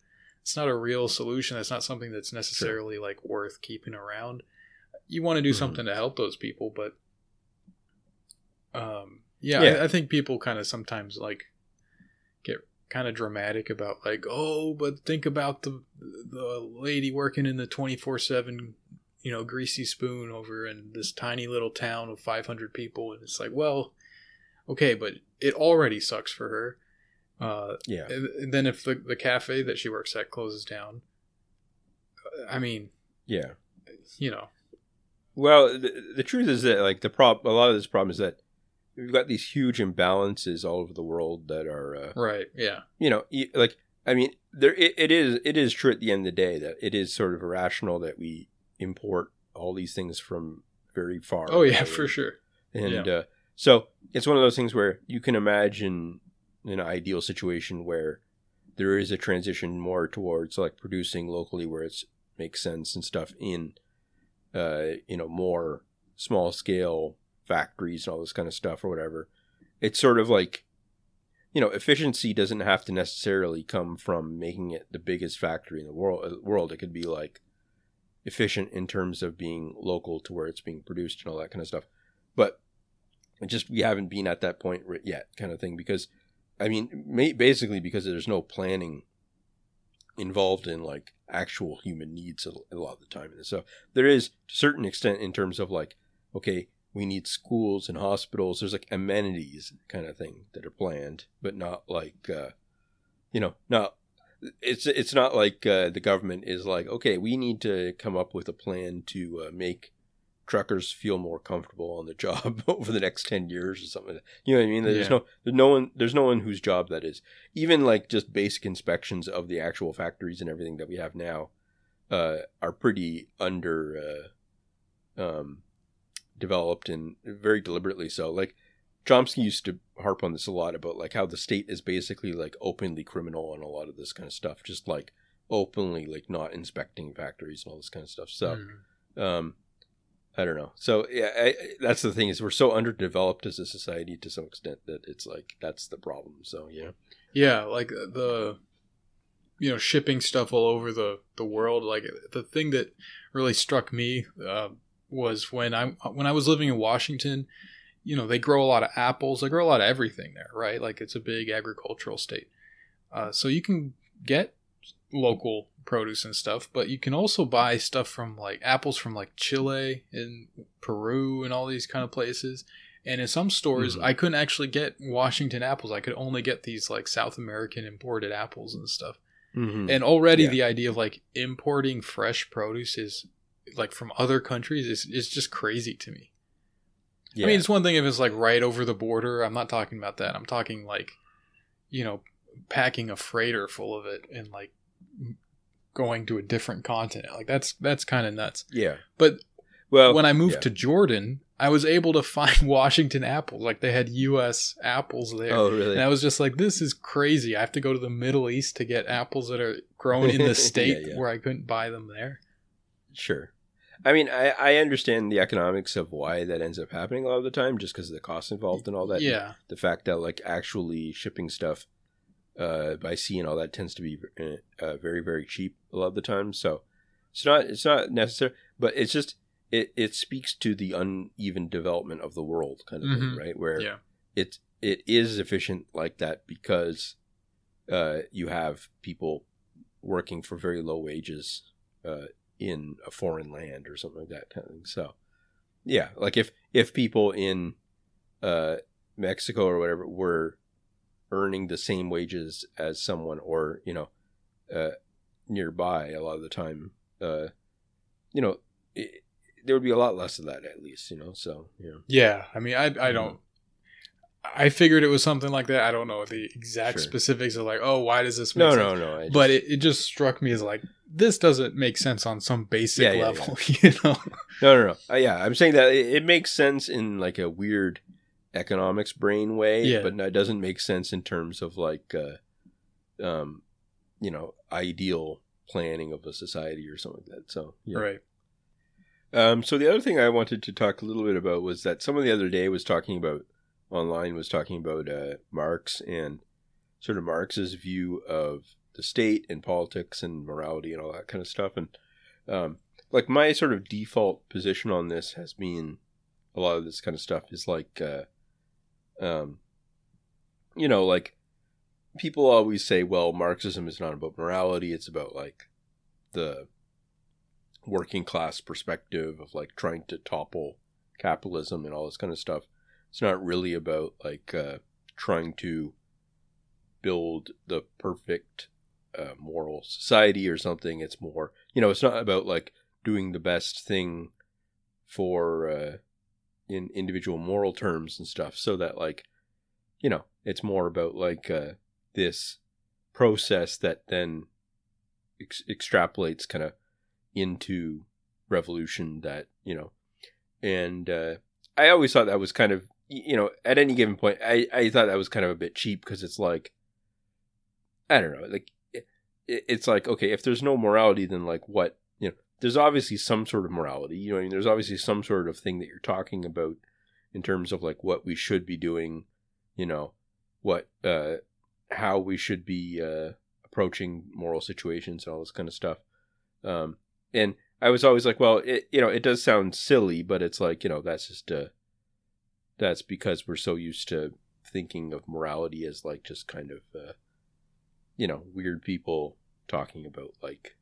it's not a real solution. That's not something that's necessarily like worth keeping around. You want to do Mhm. something to help those people, but um, yeah, Yeah. I, I think people kind of sometimes like get kind of dramatic about like, oh, but think about the the lady working in the twenty four seven, you know, greasy spoon over in this tiny little town of five hundred people, and it's like, well, okay, but it already sucks for her. Uh, yeah. then if the, the cafe that she works at closes down, I mean, Yeah. you know, Well, the, the truth is that like the prob a lot of this problem is that we've got these huge imbalances all over the world that are uh, right? Yeah, you know like I mean there it, it is it is true at the end of the day that it is sort of irrational that we import all these things from very far. oh yeah, for sure. And uh, so it's one of those things where you can imagine an ideal situation where there is a transition more towards like producing locally where it makes sense and stuff in, uh, you know, more small scale factories and all this kind of stuff or whatever. It's sort of like, you know, efficiency doesn't have to necessarily come from making it the biggest factory in the world. uh, World, it could be like efficient in terms of being local to where it's being produced and all that kind of stuff. But it just we haven't been at that point yet, kind of thing. Because I mean, basically because there's no planning involved in like actual human needs a a lot of the time. And so there is to a certain extent in terms of like, okay, we need schools and hospitals. There's like amenities kind of thing that are planned, but not like, uh, you know, not. It's it's not like uh, the government is like, okay, we need to come up with a plan to uh, make truckers feel more comfortable on the job *laughs* over the next 10 years or something. You know what i mean? There's Yeah. no there's no one there's no one whose job that is. Even like just basic inspections of the actual factories and everything that we have now uh, are pretty under uh, um, developed and very deliberately so. Like Chomsky used to harp on this a lot about like how the state is basically like openly criminal on a lot of this kind of stuff just like openly like not inspecting factories and all this kind of stuff. So Mhm. um i don't know so yeah I, that's the thing is we're so underdeveloped as a society to some extent that it's like that's the problem so yeah Yeah, like the you know shipping stuff all over the the world. Like the thing that really struck me uh, was when I when I was living in Washington. You know, they grow a lot of apples. They grow a lot of everything there, right? Like it's a big agricultural state. Uh, so you can get local produce and stuff, but you can also buy stuff from like apples from like Chile and Peru and all these kind of places. And in some stores, Mhm. I couldn't actually get Washington apples. I could only get these like South American imported apples and stuff. mm-hmm. And already Yeah. the idea of like importing fresh produce is like from other countries is, is just crazy to me. yeah. I mean, it's one thing if it's like right over the border. I'm not talking about that. I'm talking like, you know, packing a freighter full of it and like going to a different continent. Like that's that's kind of nuts. yeah But well when I moved yeah. to Jordan, I was able to *laughs* find Washington apples. Like they had U.S. apples there. Oh, really? And I was just like, this is crazy. I have to go to the Middle East to get apples that are grown in the *laughs* state yeah. where I couldn't buy them there. Sure. I mean, I, I understand the economics of why that ends up happening a lot of the time, just because of the costs involved and all that. yeah. The fact that like actually shipping stuff uh, by sea and all that tends to be uh, uh, very very cheap a lot of the time. So it's not it's not necessary, but it's just it it speaks to the uneven development of the world kind of thing, Mhm. right? Where Yeah. it it is efficient like that because uh, you have people working for very low wages uh, in a foreign land or something like that kind of thing. So, yeah, like if if people in uh, Mexico or whatever were earning the same wages as someone or you know uh, nearby, a lot of the time, uh, you know, it, there would be a lot less of that at least. You know, so yeah. Yeah. I mean, I, I don't. I figured it was something like that. I don't know the exact Sure. specifics of like, oh, why does this make No, sense? no, no. Just- But it, it just struck me as like, this doesn't make sense on some basic Yeah, yeah, level, *laughs* you know? No, no, no. Uh, yeah, I'm saying that it, it makes sense in like a weird economics brain way, Yeah. but it doesn't make sense in terms of like, uh, um, you know, ideal planning of a society or something like that. So, yeah. Right. Um, so the other thing I wanted to talk a little bit about was that someone the other day was talking about online was talking about uh, Marx and sort of Marx's view of the state and politics and morality and all that kind of stuff. And um, like my sort of default position on this has been a lot of this kind of stuff is like, uh, um, you know, like people always say, well, Marxism is not about morality; it's about like the working class perspective of like trying to topple capitalism and all this kind of stuff. It's not really about like uh, trying to build the perfect uh, moral society or something. It's more, you know, it's not about like doing the best thing for uh, in individual moral terms and stuff. So that like, you know, it's more about like uh, this process that then ex- extrapolates kind of into revolution that you know and uh, i always thought that was kind of you know at any given point i i thought that was kind of a bit cheap because it's like i don't know like it, it's like okay if there's no morality then like what there's obviously some sort of morality you know I mean, there's obviously some sort of thing that you're talking about in terms of like what we should be doing you know what uh how we should be uh approaching moral situations and all this kind of stuff. Um and I was always like, well, it you know, it does sound silly, but it's like you know, that's just uh, that's because we're so used to thinking of morality as like just kind of uh, you know weird people talking about like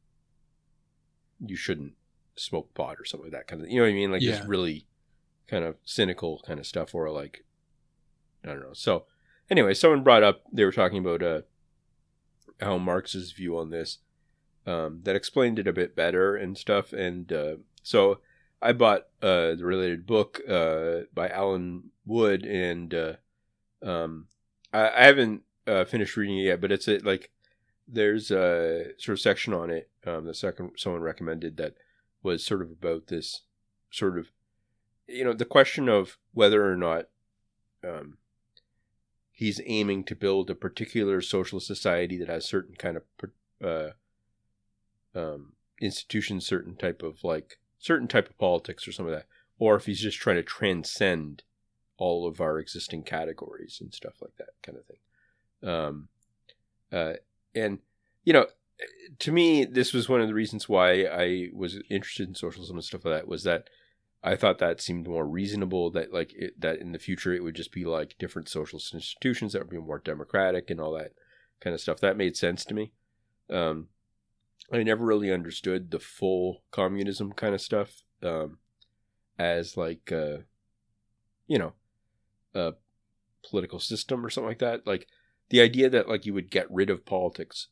you shouldn't smoke pot or something like that kind of you know what I mean, like just Yeah. really kind of cynical kind of stuff, or like I don't know. So anyway, someone brought up they were talking about uh how Marx's view on this um, that explained it a bit better and stuff. And uh, so I bought uh, the related book uh, by Allen Wood, and uh, um, I, I haven't uh, finished reading it yet, but it's a, like there's a sort of section on it. Um, the second someone recommended that was sort of about this sort of you know the question of whether or not um, he's aiming to build a particular social society that has certain kind of uh, um, institutions, certain type of like certain type of politics or some of that, or if he's just trying to transcend all of our existing categories and stuff like that kind of thing. Um, uh, and you know, to me, this was one of the reasons why I was interested in socialism and stuff like that was that I thought that seemed more reasonable. That like it, that in the future it would just be like different socialist institutions that would be more democratic and all that kind of stuff. That made sense to me. Um, I never really understood the full communism kind of stuff um, as like uh, you know a political system or something like that. Like the idea that like you would get rid of politics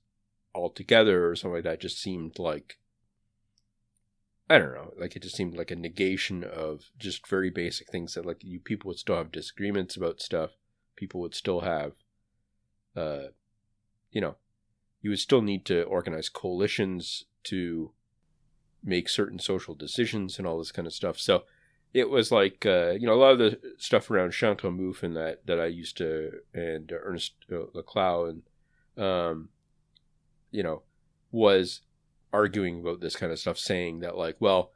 altogether or something like that just seemed like I don't know, like it just seemed like a negation of just very basic things that like you people would still have disagreements about stuff. People would still have uh you know, you would still need to organize coalitions to make certain social decisions and all this kind of stuff. So it was like uh, you know a lot of the stuff around Chantal Mouffe and that that I used to and Ernest uh, Laclau and um, you know was arguing about this kind of stuff, saying that like, well,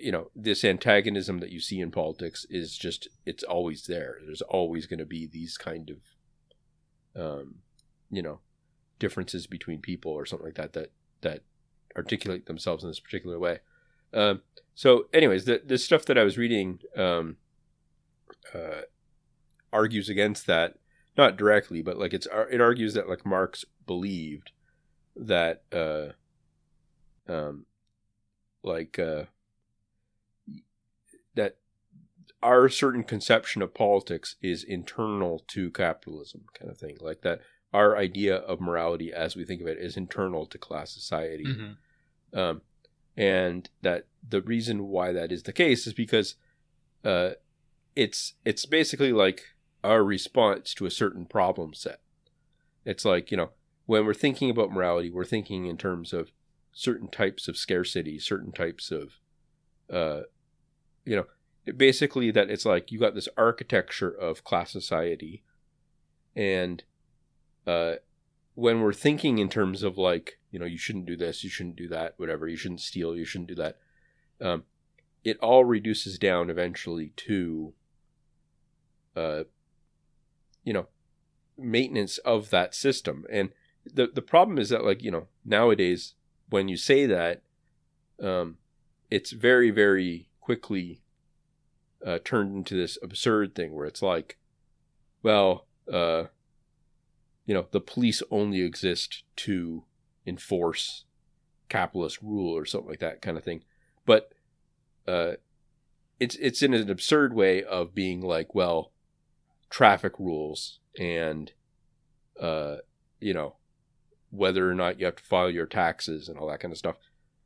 you know, this antagonism that you see in politics is just it's always there. There's always going to be these kind of, um, you know, differences between people or something like that that that articulate themselves in this particular way. Um, so, anyways, the the stuff that I was reading um, uh, argues against that, not directly, but like it's it argues that like Marx believed that uh, um, like uh, that our certain conception of politics is internal to capitalism, kind of thing, like that. Our idea of morality, as we think of it, is internal to class society, Mm-hmm. um, and that the reason why that is the case is because uh, it's it's basically like our response to a certain problem set. It's like you know when we're thinking about morality, we're thinking in terms of certain types of scarcity, certain types of, uh, you know, basically that it's like you got this architecture of class society, and uh, when we're thinking in terms of like you know you shouldn't do this, you shouldn't do that, whatever, you shouldn't steal, you shouldn't do that, um, it all reduces down eventually to, uh, you know, maintenance of that system. And the the problem is that like you know nowadays when you say that um it's very very quickly uh, turned into this absurd thing where it's like well uh you know the police only exist to enforce capitalist rule or something like that kind of thing but uh it's it's in an absurd way of being like well traffic rules and uh you know whether or not you have to file your taxes and all that kind of stuff.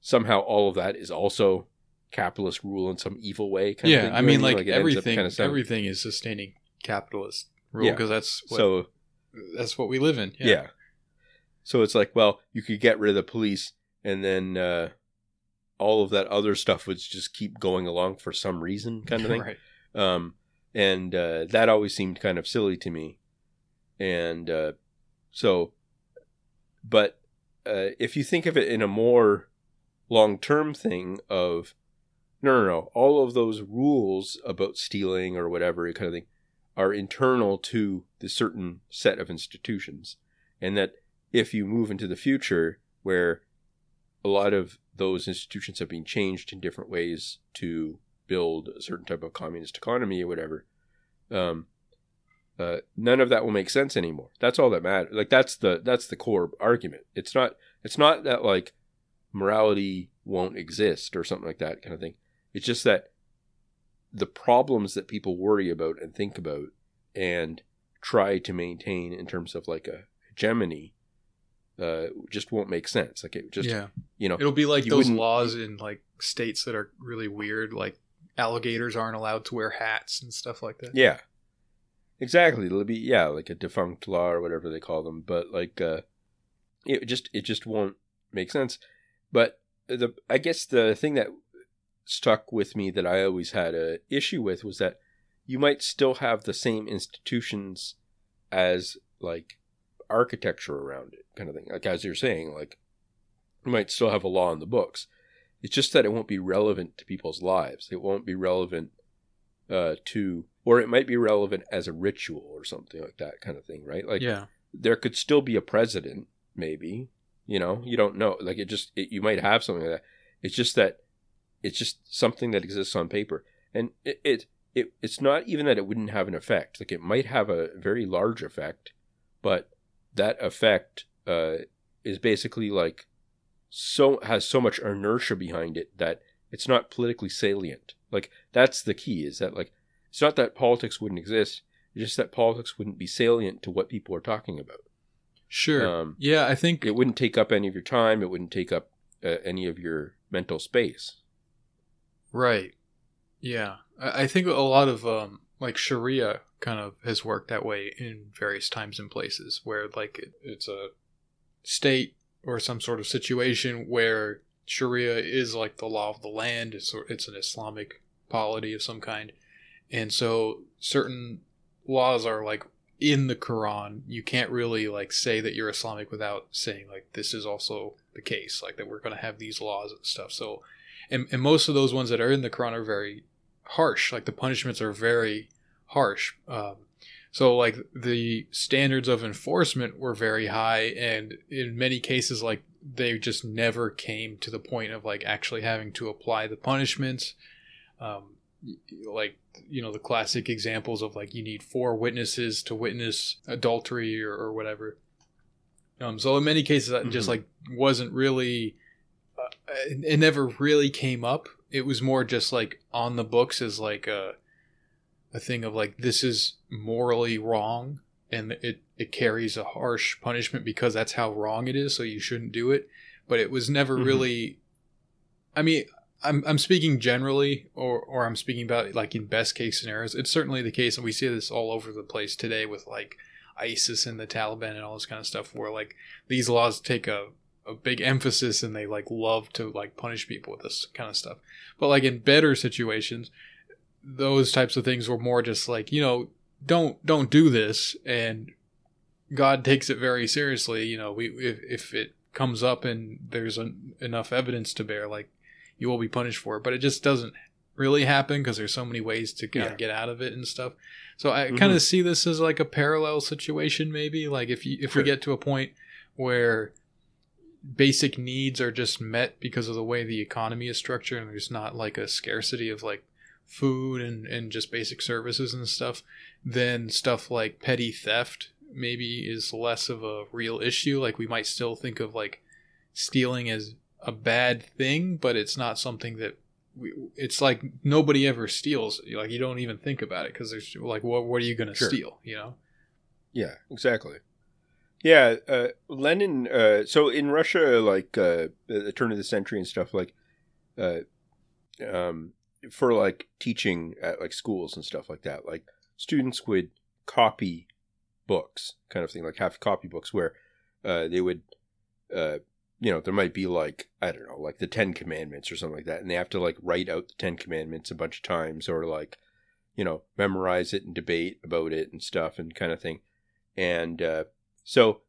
Somehow, all of that is also capitalist rule in some evil way. Kind yeah, of thing. I mean, what like, It ends up everything, everything is sustaining capitalist rule Yeah. because that's what, So that's what we live in. yeah. so it's like, well, you could get rid of the police, and then uh, all of that other stuff would just keep going along for some reason, *laughs* kind of thing. right. um, and uh, that always seemed kind of silly to me. And uh, so, but uh, if you think of it in a more long-term thing of no, no, no, all of those rules about stealing or whatever kind of thing are internal to the certain set of institutions, and that if you move into the future where a lot of those institutions have been changed in different ways to build a certain type of communist economy or whatever, um, uh, none of that will make sense anymore. That's all that matters. Like that's the that's the core argument. It's not it's not that like morality won't exist or something like that kind of thing. It's just that the problems that people worry about and think about and try to maintain in terms of like a hegemony uh, just won't make sense. Like it just yeah, you know it'll be like those laws in like states that are really weird, like alligators aren't allowed to wear hats and stuff like that. Yeah. Exactly. It'll be yeah, like a defunct law or whatever they call them. But like uh it just it just won't make sense. But the I guess the thing that stuck with me that I always had a issue with was that you might still have the same institutions as like architecture around it kind of thing. Like as you're saying, like you might still have a law in the books. It's just that it won't be relevant to people's lives. It won't be relevant uh, to, or it might be relevant as a ritual or something like that kind of thing, right? Like yeah, there could still be a president, maybe. You know, you don't know. Like it just, it, you might have something like that. It's just that it's just something that exists on paper, and it, it it it's not even that it wouldn't have an effect. Like it might have a very large effect, but that effect uh, is basically like so has so much inertia behind it that it's not politically salient. Like that's the key is that like it's not that politics wouldn't exist, it's just that politics wouldn't be salient to what people are talking about. sure. Um, yeah, I think It wouldn't take up any of your time. It wouldn't take up uh, any of your mental space. Right. Yeah. I, think a lot of um like Sharia kind of has worked that way in various times and places where like it, it's a state or some sort of situation where Sharia is like the law of the land. It's it's an Islamic polity of some kind. And so certain laws are like in the Quran. You can't really like say that you're Islamic without saying like this is also the case, like that we're going to have these laws and stuff. So, and, and most of those ones that are in the Quran are very harsh. Like the punishments are very harsh. Um, so like the standards of enforcement were very high, and in many cases, like they just never came to the point of like actually having to apply the punishments. Um, like you know the classic examples of like you need four witnesses to witness adultery or, or whatever. Um, so in many cases, that mm-hmm. just like wasn't really. It, it never really came up. It was more just like on the books as like a a thing of like this is morally wrong and it it carries a harsh punishment because that's how wrong it is so you shouldn't do it but it was never mm-hmm. really i mean I'm, I'm speaking generally or, or i'm speaking about like in best case scenarios it's certainly the case and we see this all over the place today with like isis and the taliban and all this kind of stuff where like these laws take a, a big emphasis and they like love to like punish people with this kind of stuff but like in better situations those types of things were more just like you know don't don't do this and god takes it very seriously you know we if, if it comes up and there's an, enough evidence to bear like you will be punished for it but it just doesn't really happen because there's so many ways to kind of yeah. get out of it and stuff so i mm-hmm. kind of see this as like a parallel situation maybe like if you if sure. we get to a point where basic needs are just met because of the way the economy is structured and there's not like a scarcity of like food and, and just basic services and stuff, then stuff like petty theft maybe is less of a real issue. Like we might still think of like stealing as a bad thing, but it's not something that we, it's like nobody ever steals. Like you don't even think about it because there's like, what, what are you going to sure. steal? You know? Yeah, exactly. Yeah, uh, Lenin. Uh, so in Russia, like uh, the turn of the century and stuff, like uh, um, for like teaching at like schools and stuff like that. Like students would copy books, kind of thing, like have copy books where uh, they would, uh, you know, there might be like I don't know, like the Ten Commandments or something like that, and they have to like write out the Ten Commandments a bunch of times, or like, you know, memorize it and debate about it and stuff and kind of thing. And uh, so,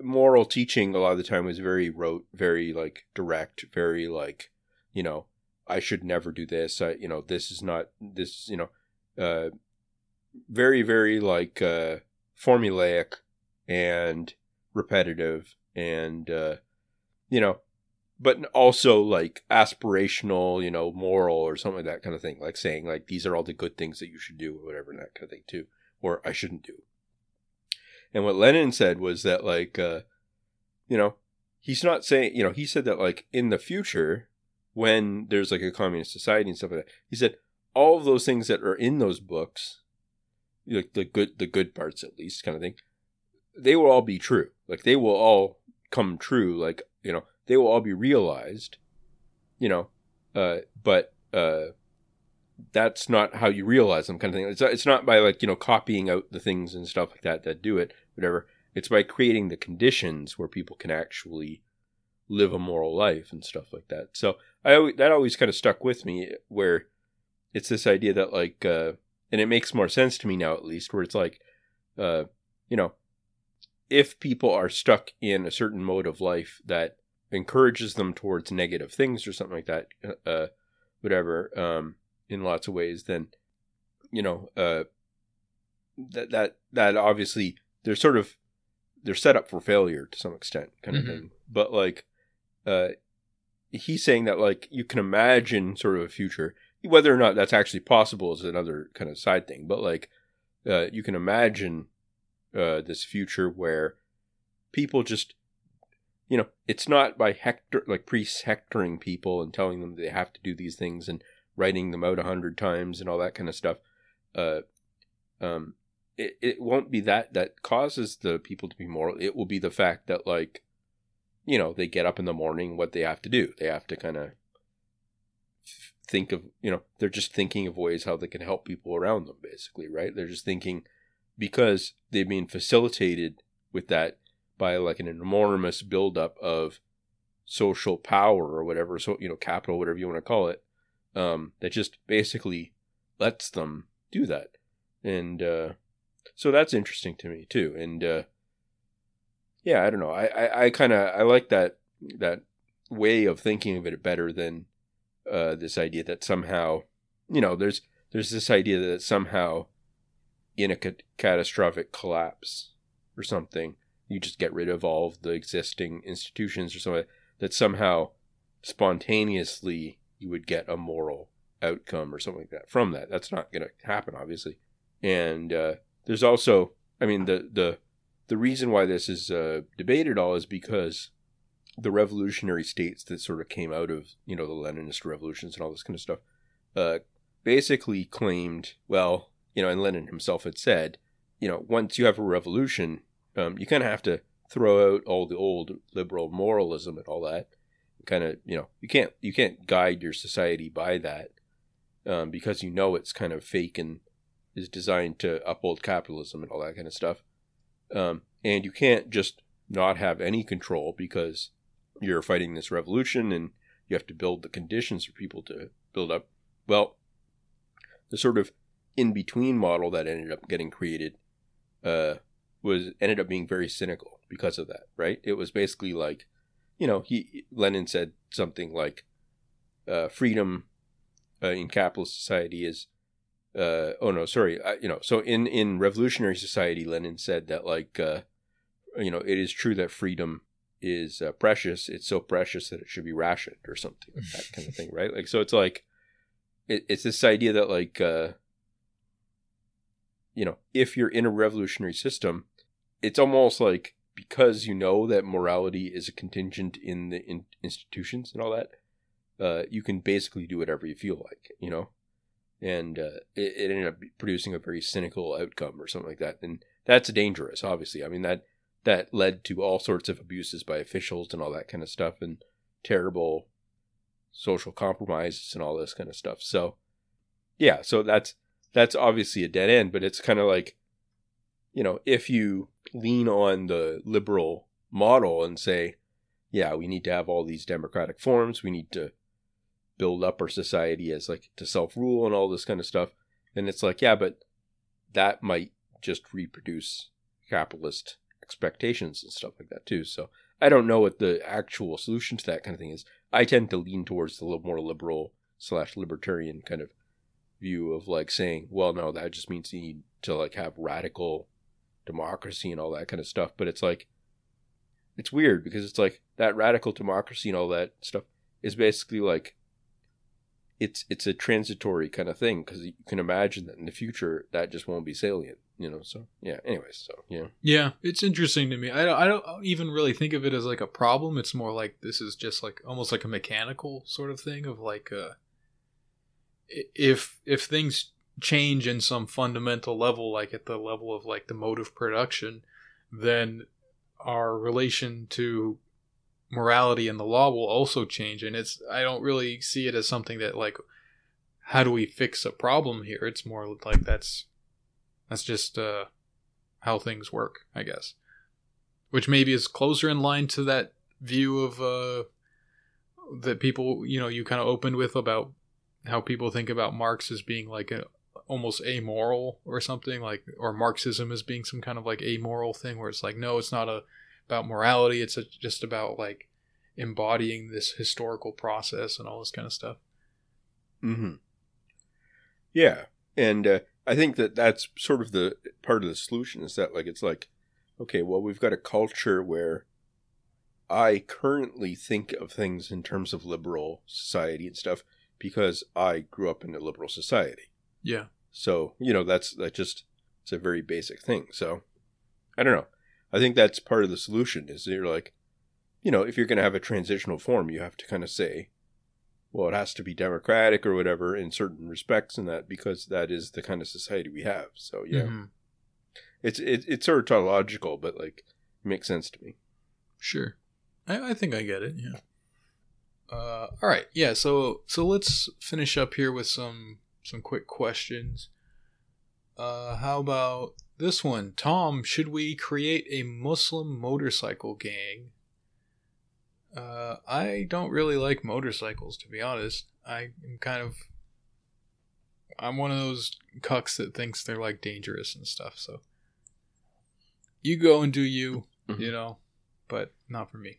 moral teaching a lot of the time was very rote, very like direct, very like, you know, I should never do this. I, you know, this is not this, you know, uh, very, very like uh, formulaic and repetitive and, uh, you know, but also like aspirational, you know, moral or something like that kind of thing. Like saying like these are all the good things that you should do or whatever and that kind of thing too, or I shouldn't do. And what Lenin said was that like, uh, you know, he's not saying, you know, he said that like in the future, when there's like a communist society and stuff like that. He said all of those things that are in those books, like the good the good parts at least, kind of thing, they will all be true. Like they will all come true. Like you know, they will all be realized. You know, uh, but uh, that's not how you realize them, kind of thing. It's it's not by like you know copying out the things and stuff like that that do it, whatever. It's by creating the conditions where people can actually live a moral life and stuff like that. So I always, that always kind of stuck with me where it's this idea that like uh, and it makes more sense to me now at least where it's like uh, you know if people are stuck in a certain mode of life that encourages them towards negative things or something like that uh, whatever um, in lots of ways then you know uh, that that that obviously they're sort of they're set up for failure to some extent kind of mm-hmm. thing but like uh, he's saying that like you can imagine sort of a future whether or not that's actually possible is another kind of side thing but like uh, you can imagine uh, this future where people just you know it's not by hector like priests hectoring people and telling them they have to do these things and writing them out a hundred times and all that kind of stuff uh, um, it, it won't be that that causes the people to be moral it will be the fact that like you know, they get up in the morning, what they have to do. They have to kind of think of, you know, they're just thinking of ways how they can help people around them, basically, right? They're just thinking because they've been facilitated with that by like an enormous buildup of social power or whatever, so, you know, capital, whatever you want to call it. Um, that just basically lets them do that. And uh, so that's interesting to me too. And uh, yeah, I don't know. I I, I kind of I like that that way of thinking of it better than uh, this idea that somehow you know there's there's this idea that somehow in a ca- catastrophic collapse or something you just get rid of all of the existing institutions or something that somehow spontaneously you would get a moral outcome or something like that from that. That's not going to happen, obviously. And uh, there's also, I mean, the the the reason why this is uh, debated all is because the revolutionary states that sort of came out of you know the Leninist revolutions and all this kind of stuff uh, basically claimed, well, you know, and Lenin himself had said, you know, once you have a revolution, um, you kind of have to throw out all the old liberal moralism and all that. Kind of, you know, you can't you can't guide your society by that um, because you know it's kind of fake and is designed to uphold capitalism and all that kind of stuff. Um, and you can't just not have any control because you're fighting this revolution and you have to build the conditions for people to build up. Well, the sort of in between model that ended up getting created uh, was ended up being very cynical because of that, right? It was basically like, you know, he Lenin said something like, uh, "Freedom uh, in capitalist society is." Uh, oh no, sorry. I, you know, so in in revolutionary society, Lenin said that like, uh, you know, it is true that freedom is uh, precious. It's so precious that it should be rationed or something like that kind of thing, right? Like, so it's like, it, it's this idea that like, uh, you know, if you're in a revolutionary system, it's almost like because you know that morality is a contingent in the in institutions and all that, uh, you can basically do whatever you feel like, you know, and uh, it, it ended up producing a very cynical outcome or something like that, and that's dangerous. Obviously, I mean that that led to all sorts of abuses by officials and all that kind of stuff, and terrible social compromises and all this kind of stuff. So, yeah, so that's that's obviously a dead end, but it's kind of like, you know, if you lean on the liberal model and say, yeah, we need to have all these democratic forms, we need to build up our society as like to self rule and all this kind of stuff, then it's like, yeah, but that might just reproduce capitalist expectations and stuff like that too. So I don't know what the actual solution to that kind of thing is. I tend to lean towards the more liberal slash libertarian kind of view of like saying, well, no, that just means you need to like have radical democracy and all that kind of stuff. But it's like, it's weird because it's like that radical democracy and all that stuff is basically like, it's it's a transitory kind of thing because you can imagine that in the future that just won't be salient, you know. So yeah. Anyways, so yeah. Yeah, it's interesting to me. I don't, I don't even really think of it as like a problem. It's more like this is just like almost like a mechanical sort of thing of like uh if if things change in some fundamental level like at the level of like the mode of production then our relation to morality and the law will also change. And it's i don't really see it as something that like how do we fix a problem here? It's more like that's that's just uh how things work i guess. Which maybe is closer in line to that view of uh that people you know you kind of opened with about how people think about Marx as being like a almost amoral or something like or Marxism as being some kind of like amoral thing where it's like no it's not a about morality it's a, just about like embodying this historical process and all this kind of stuff. Mm-hmm. Yeah, and uh, I think that that's sort of the part of the solution is that like it's like okay, well we've got a culture where I currently think of things in terms of liberal society and stuff because I grew up in a liberal society. Yeah. So, you know, that's that just it's a very basic thing. So, I don't know. I think that's part of the solution is you're like, you know, if you're going to have a transitional form, you have to kind of say, well, it has to be democratic or whatever in certain respects and that because that is the kind of society we have. So, yeah. Mm-hmm. It's it, it's sort of tautological, but like it makes sense to me. Sure. I, I think I get it. Yeah. Uh, all right, yeah. So so let's finish up here with some some quick questions. Uh, how about this one, Tom? Should we create a Muslim motorcycle gang? Uh, I don't really like motorcycles, to be honest. I am kind of. I'm one of those cucks that thinks they're like dangerous and stuff. So you go and do you, Mhm. you know, but not for me.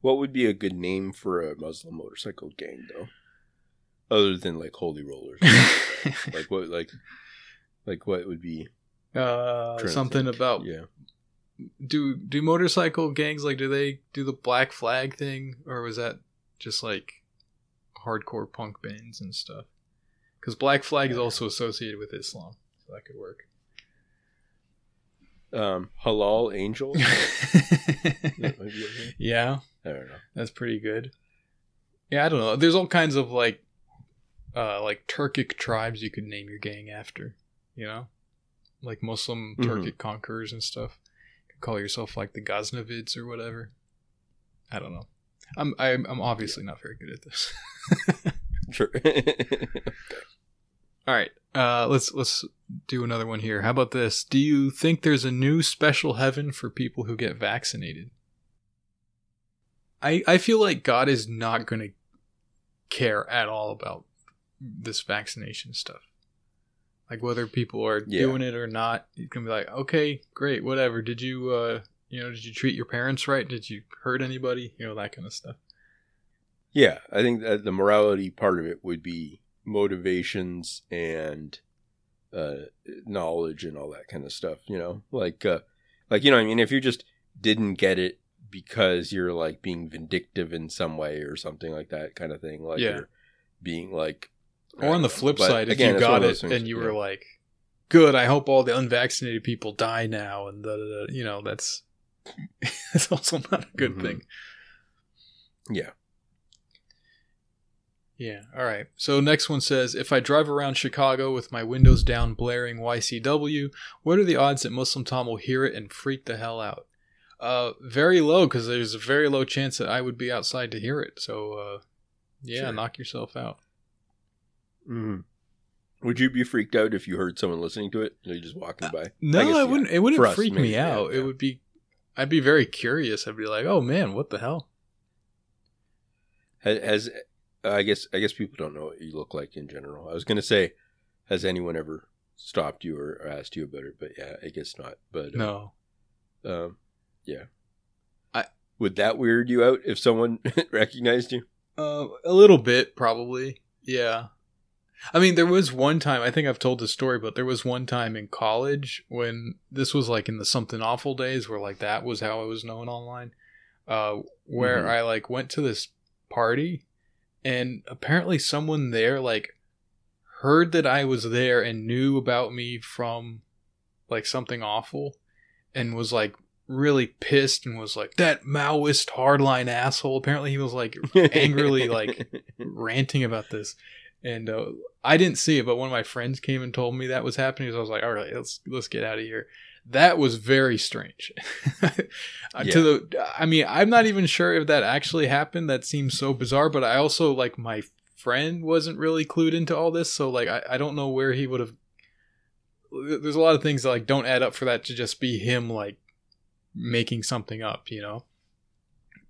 What would be a good name for a Muslim motorcycle gang, though? Other than like Holy Rollers, *laughs* like what, like, like what would be uh, something about yeah? do do motorcycle gangs like do they do the black flag thing or was that just like hardcore punk bands and stuff? Because black flag is also associated with Islam, so that could work. Um, Halal Angels. *laughs* That might be okay. yeah, I don't know. that's pretty good. Yeah, I don't know. There's all kinds of like, uh, like Turkic tribes you could name your gang after. You know, like Muslim Mhm. Turkic conquerors and stuff. You could call yourself like the Ghaznavids or whatever. I don't know. I'm I'm, I'm obviously not very good at this. *laughs* Sure. *laughs* All right, uh, let's let's do another one here. How about this? Do you think there's a new special heaven for people who get vaccinated? I I feel like God is not going to care at all about this vaccination stuff. Like whether people are Yeah. doing it or not, you can be like, okay, great, whatever. Did you uh you know did you treat your parents right? Did you hurt anybody? You know that kind of stuff. yeah, I think that the morality part of it would be motivations and uh, knowledge and all that kind of stuff. You know, like uh, like you know, I mean, if you just didn't get it because you're like being vindictive in some way or something like that kind of thing, like Yeah. you're being like. Or on the flip But side, if you got it things, and you were yeah. like, "Good, I hope all the unvaccinated people die now," and da, da, da, you know that's *laughs* that's also not a good Mhm. thing. Yeah. Yeah. All right. So next one says, if I drive around Chicago with my windows down, blaring YCW, what are the odds that Muslim Tom will hear it and freak the hell out? Uh, very low because there's a very low chance that I would be outside to hear it. So, uh, yeah, Sure. knock yourself out. Mhm. Would you be freaked out if you heard someone listening to it? Are you just walking by? No, I guess, it yeah. wouldn't. It wouldn't us, freak me maybe, yeah, out. It yeah. would be. I'd be very curious. I'd be like, "Oh man, what the hell?" Has, has I guess I guess people don't know what you look like in general. I was gonna say, has anyone ever stopped you or, or asked you about it? But yeah, I guess not. But uh, No. um, yeah. I- would that weird you out if someone *laughs* recognized you? Uh, a little bit, probably. Yeah. I mean, there was one time, I think I've told this story, but there was one time in college when this was like in the something awful days where like that was how I was known online, uh, where Mhm. I like went to this party and apparently someone there like heard that I was there and knew about me from like something awful and was like really pissed and was like that Maoist hardline asshole. Apparently he was like *laughs* Angrily, like- ranting about this and uh, i didn't see it but one of my friends came and told me that was happening so i was like all right let's let's get out of here. That was very strange. *laughs* Uh, Yeah. to the i mean i'm not even sure if that actually happened. That seems so bizarre but i also like my friend wasn't really clued into all this so like i, I don't know where he would have there's a lot of things that like don't add up for that to just be him like making something up you know?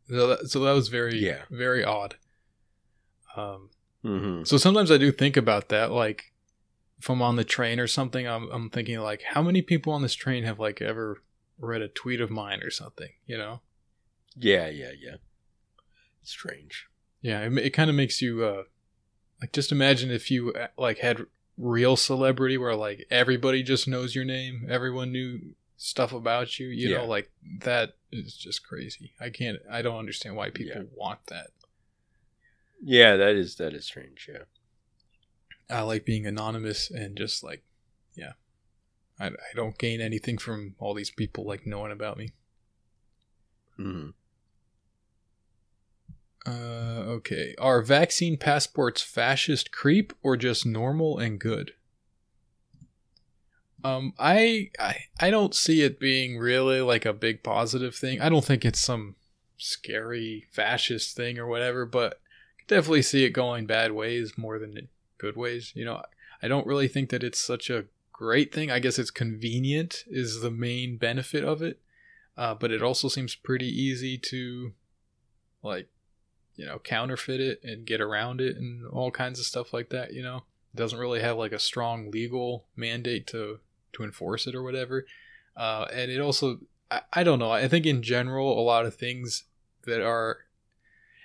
So that, so that was very Yeah. very odd. Um hmm so sometimes I do think about that, like if I'm on the train or something, I'm I'm thinking like, how many people on this train have like ever read a tweet of mine or something, you know? Yeah, yeah, yeah. It's strange. Yeah, it, it kind of makes you uh like just imagine if you uh, like had real celebrity where like everybody just knows your name, everyone knew stuff about you, you Yeah. know, like that is just crazy. I can't I don't understand why people Yeah. want that. Yeah, that is that is strange. Yeah. I like being anonymous and just like, yeah, I, I don't gain anything from all these people like knowing about me. hmm Uh, okay, are vaccine passports fascist creep or just normal and good? Um, I, I I don't see it being really like a big positive thing. I don't think it's some scary fascist thing or whatever, but definitely see it going bad ways more than good ways. You know, I don't really think that it's such a great thing. I guess it's convenient is the main benefit of it. uh, but it also seems pretty easy to like you know counterfeit it and get around it and all kinds of stuff like that you know it doesn't really have like a strong legal mandate to to enforce it or whatever uh, and it also I, I don't know i think in general a lot of things that are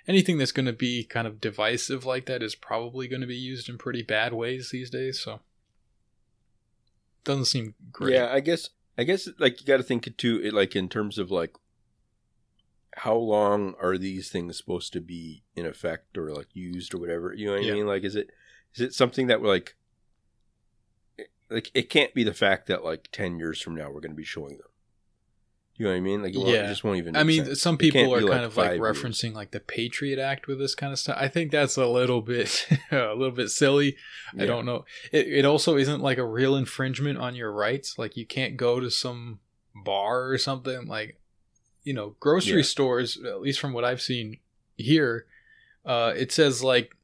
anything that's going to be kind of divisive like that is probably going to be used in pretty bad ways these days so doesn't seem great Yeah, I guess I guess like you got to think it too, like in terms of like how long are these things supposed to be in effect or like used or whatever? You know what Yeah. I mean? Like, is it is it something that we're like eh, like it can't be the fact that like ten years from now we're going to be showing them. You know what I mean? Like, it, won't, it Yeah. just won't even. I mean, sense. some people are kind of like five years. referencing like the Patriot Act with this kind of stuff. I think that's a little bit *laughs* a little bit silly. I don't know. It it also isn't like a real infringement on your rights. Like you can't go to some bar or something like you know, grocery Yeah. stores, at least from what I've seen here, uh it says like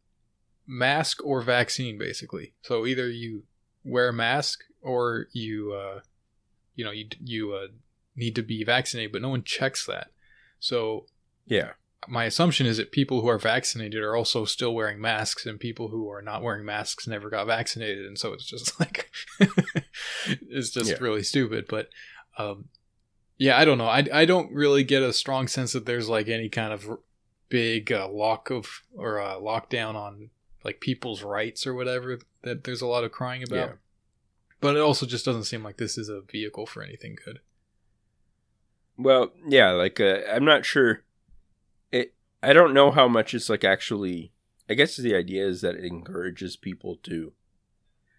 mask or vaccine basically. So either you wear a mask or you uh you know, you you uh need to be vaccinated, but no one checks that. So Yeah, my assumption is that people who are vaccinated are also still wearing masks and people who are not wearing masks never got vaccinated and so it's just *laughs* like it's just Yeah. really stupid but um yeah i don't know I, I don't really get a strong sense that there's like any kind of big uh, lock of or uh, lockdown on like people's rights or whatever that there's a lot of crying about Yeah. but it also just doesn't seem like this is a vehicle for anything good Well, yeah, like uh, I'm not sure. It. I don't know how much it's like actually. I guess the idea is that it encourages people to.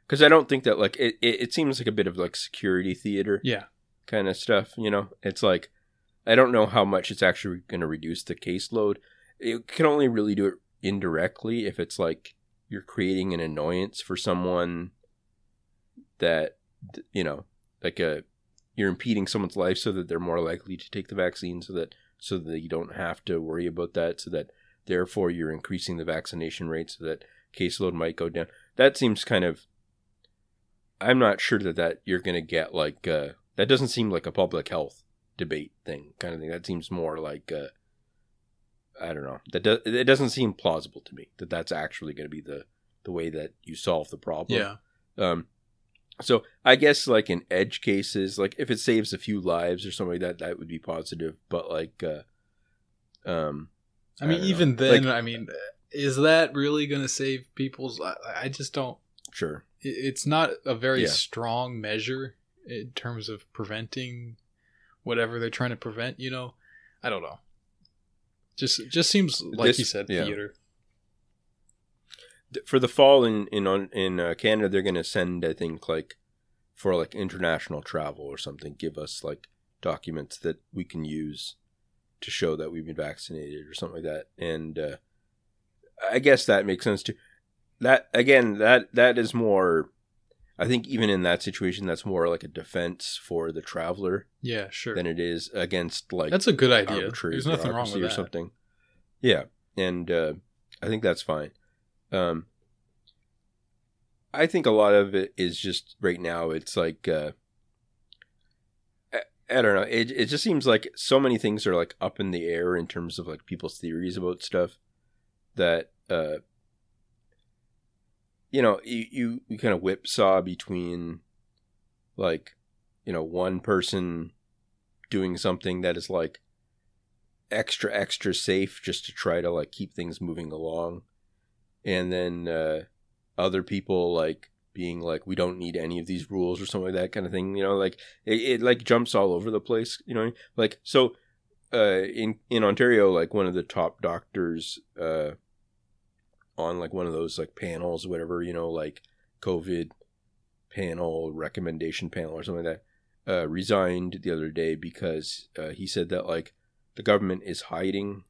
Because I don't think that like it, it. It seems like a bit of like security theater yeah kind of stuff. You know, it's like I don't know how much it's actually going to reduce the caseload. It can only really do it indirectly if it's like you're creating an annoyance for someone that you know, like a you're impeding someone's life so that they're more likely to take the vaccine so that so that you don't have to worry about that so that therefore you're increasing the vaccination rate so that caseload might go down. That seems kind of i'm not sure that that you're going to get like uh that doesn't seem like a public health debate thing kind of thing. That seems more like uh i don't know. That do, it doesn't seem plausible to me that that's actually going to be the the way that you solve the problem. Yeah. Um, so I guess like in edge cases, like if it saves a few lives or something like that, that would be positive. But like, uh, um, I mean, don't know. even then, Like- I mean, is that really going to save people's? I, I just don't. sure, It's not a very Yeah. strong measure in terms of preventing whatever they're trying to prevent. You know, I don't know. Just, just seems like This- you said, yeah. theater. For the fall in in on in uh, Canada, they're gonna send I think like for like international travel or something, give us like documents that we can use to show that we've been vaccinated or something like that. And uh, I guess that makes sense too. That again, that that is more. I think even in that situation, that's more like a defense for the traveler Yeah, sure. than it is against like That's a good idea. There's nothing wrong with or that. something. Yeah, and uh, I think that's fine. Um, I think a lot of it is just right now. It's like uh, I, I don't know. It it just seems like so many things are like up in the air in terms of like people's theories about stuff that uh, you know you you, you kind of whipsaw between like you know one person doing something that is like extra extra safe just to try to like keep things moving along and then uh other people like being like we don't need any of these rules or something like that kind of thing you know like it, it like jumps all over the place you know like so uh in in ontario like one of the top doctors uh on like one of those like panels whatever you know like covid panel recommendation panel or something like that uh resigned the other day because uh, he said that like the government is hiding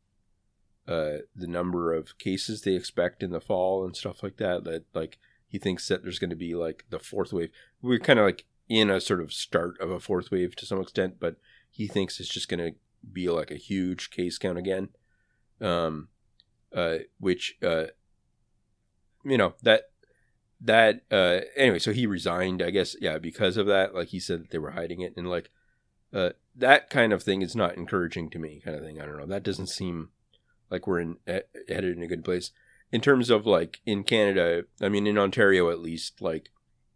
uh, the number of cases they expect in the fall and stuff like that. That like he thinks that there's going to be like the fourth wave. We're kind of like in a sort of start of a fourth wave to some extent, but he thinks it's just going to be like a huge case count again. Um, uh, which uh, you know that that uh anyway so he resigned i guess yeah because of that like he said that they were hiding it and like uh, that kind of thing is not encouraging to me. Kind of thing. I don't know. That doesn't seem like we're in headed in a good place in terms of like in Canada. I mean, in Ontario at least, like